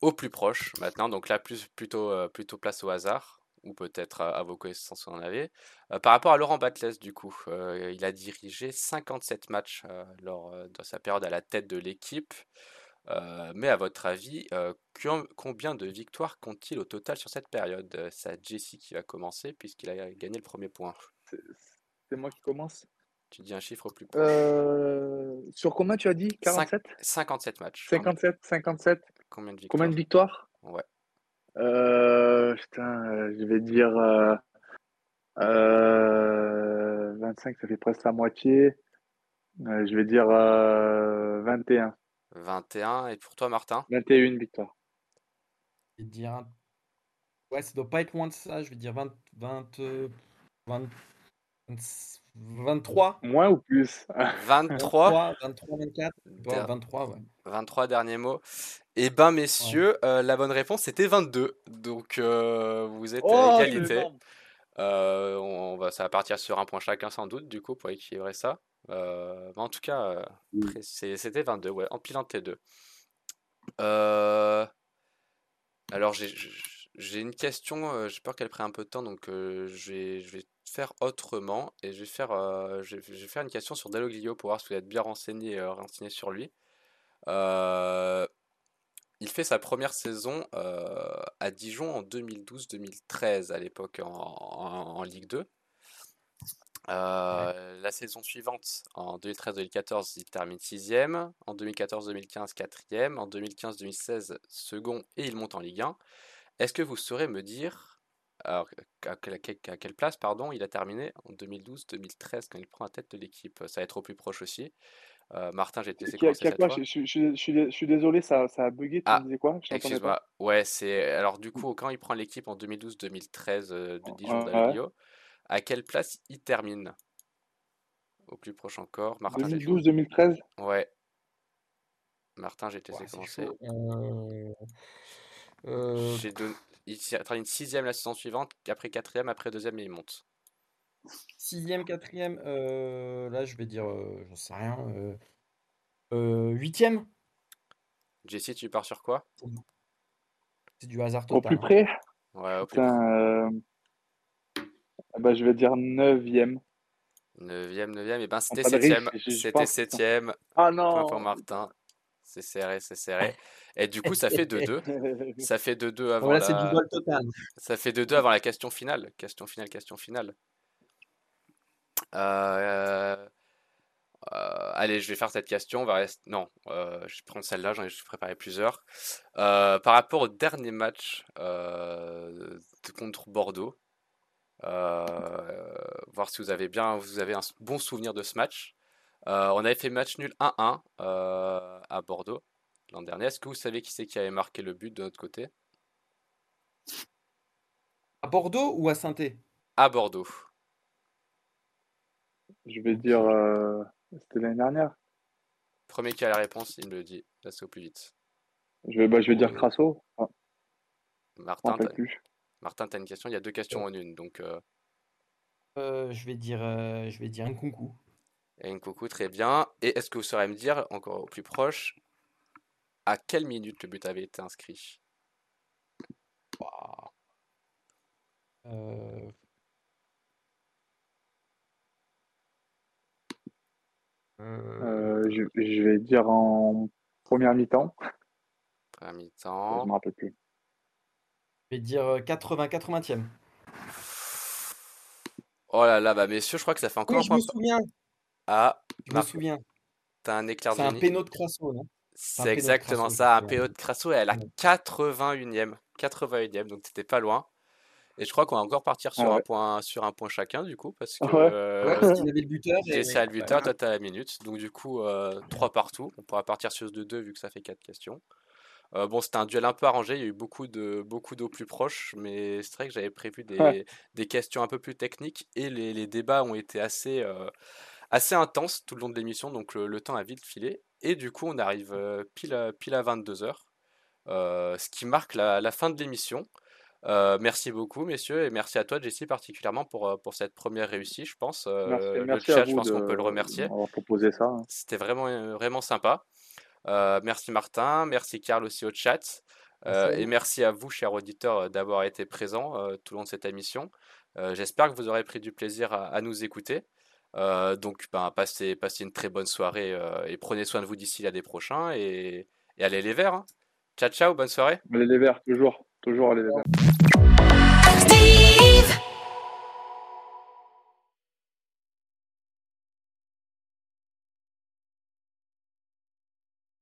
au plus proche maintenant. Donc là, plus, plutôt, euh, plutôt place au hasard, ou peut-être à, vos connaissances en avez. Euh, par rapport à Laurent Batles, du coup, euh, il a dirigé 57 matchs lors de sa période à la tête de l'équipe. mais à votre avis, combien de victoires compte-t-il au total sur cette période? C'est Jesse qui va commencer puisqu'il a gagné le premier point. C'est moi qui commence? Tu dis un chiffre au plus proche. sur combien tu as dit? 47 57 matchs. 57, 57. Combien de victoires Combien de victoires? Ouais. Euh, putain, euh, je vais dire 25, ça fait presque la moitié. je vais dire 21. 21. Et pour toi, Martin? 21 victoires. Je vais dire. Ouais, ça doit pas être moins de ça. Je vais dire 20, 20, 20 23 Moins ou plus? 23 23, 24 23, ouais. 23 derniers mots. Eh ben, messieurs, euh, la bonne réponse c'était 22. Donc, euh, vous êtes à oh, égalité. Euh, on, va, ça va partir sur un point chacun sans doute, du coup, pour équilibrer ça. en tout cas, c'était 22, ouais, en pilant T2. alors, j'ai une question, j'ai peur qu'elle prenne un peu de temps, donc je vais faire autrement et je vais faire, euh, je, vais, faire une question sur Dalloglio pour voir si vous êtes bien renseigné, euh, renseigné sur lui. Euh, il fait sa première saison à Dijon en 2012-2013 à l'époque en, Ligue 2. La saison suivante, en 2013-2014, il termine 6ème. En 2014-2015, 4ème. En 2015-2016, second et il monte en Ligue 1. Est-ce que vous saurez me dire alors, à, quelle place, pardon, il a terminé en 2012-2013 quand il prend la tête de l'équipe. Ça va être au plus proche aussi. Euh, Martin, j'ai été séquencé cette fois. Je, je, je, suis désolé, ça, ça a bugué. Tu ah, disais quoi? Excuse-moi. Ouais, c'est alors du coup quand il prend l'équipe en 2012-2013 euh, de Dijon ouais. à quelle place il termine? Au plus proche encore. 2012-2013. Ouais. Martin, j'ai été séquencé. Euh... J'ai donné il termine sixième la saison suivante, après quatrième, après deuxième et il monte. Sixième, quatrième, euh, là je vais dire, euh, j'en sais rien, euh, euh, huitième. Jesse, tu pars sur quoi? C'est du hasard total. Au plus près Ouais, au plus près. Bah, je vais dire neuvième. Neuvième, neuvième, et ben c'était septième. C'était septième. Ah non pour Martin. C'est serré, c'est serré. Et du coup, ça fait 2-2. ça fait 2-2 avant la... Ça fait 2-2 avant la question finale. Question finale, question finale. Euh, euh, allez, je vais faire cette question. On va rester... Non, euh, je prends celle-là, j'en ai préparé plusieurs. par rapport au dernier match contre Bordeaux, voir si vous avez bien, vous avez un bon souvenir de ce match. Euh, on avait fait match nul 1-1 euh, à Bordeaux l'an dernier. Est-ce que vous savez qui c'est qui avait marqué le but de notre côté? À Bordeaux ou à saint À Bordeaux. Je vais dire. Euh, c'était l'année dernière. Premier qui a la réponse, il me le dit. Là, c'est au plus vite. Je vais, bah, je vais dire Crasso. Ah. Martin, Martin, tu as une question? Il y a deux questions en une. Donc, je vais dire, je vais dire un concours. Et Nkoku, très bien. Et est-ce que vous saurez me dire, encore au plus proche, à quelle minute le but avait été inscrit? Euh, je, vais dire en première mi-temps. Première mi-temps. Je me rappelle plus. Je vais dire euh, 80, 80e. Oh là là, bah messieurs, je crois que ça fait encore un je. Me souviens, ah, je me souviens. T'as un éclair C'est un péno de Crasso, non? C'est exactement ça, un péno de Crasso, et elle a 81e. 81e, donc t'étais pas loin. Et je crois qu'on va encore partir sur, ah un point, sur un point chacun, du coup, parce que. Ouais, euh, avait le buteur. Et le buteur, toi, t'as la minute. Donc, du coup, euh, 3 partout. On pourra partir sur ce 2 vu que ça fait 4 questions. Euh, bon, c'était un duel un peu arrangé, il y a eu beaucoup de beaucoup d'eau plus proche, mais c'est vrai que j'avais prévu des, des, questions un peu plus techniques et les, les débats ont été assez, euh, assez intenses tout le long de l'émission, donc le, temps a vite filé. Et du coup, on arrive euh, pile, à, pile à 22h, ce qui marque la, la fin de l'émission. merci beaucoup, messieurs, et merci à toi, Jessie, particulièrement pour, pour cette première réussite, je pense. merci, le chat, je pense qu'on peut le remercier. ça. Hein. C'était vraiment, vraiment sympa. Euh, merci Martin, merci Carl aussi au chat. Euh, et merci à vous, chers auditeurs, euh, d'avoir été présents tout au long de cette émission. J'espère que vous aurez pris du plaisir à, nous écouter. Donc, ben, passez, passez, une très bonne soirée et prenez soin de vous d'ici l'année prochaine. Et, allez les verts. Hein. Ciao, ciao, bonne soirée. Allez les verts, toujours. Toujours les verts.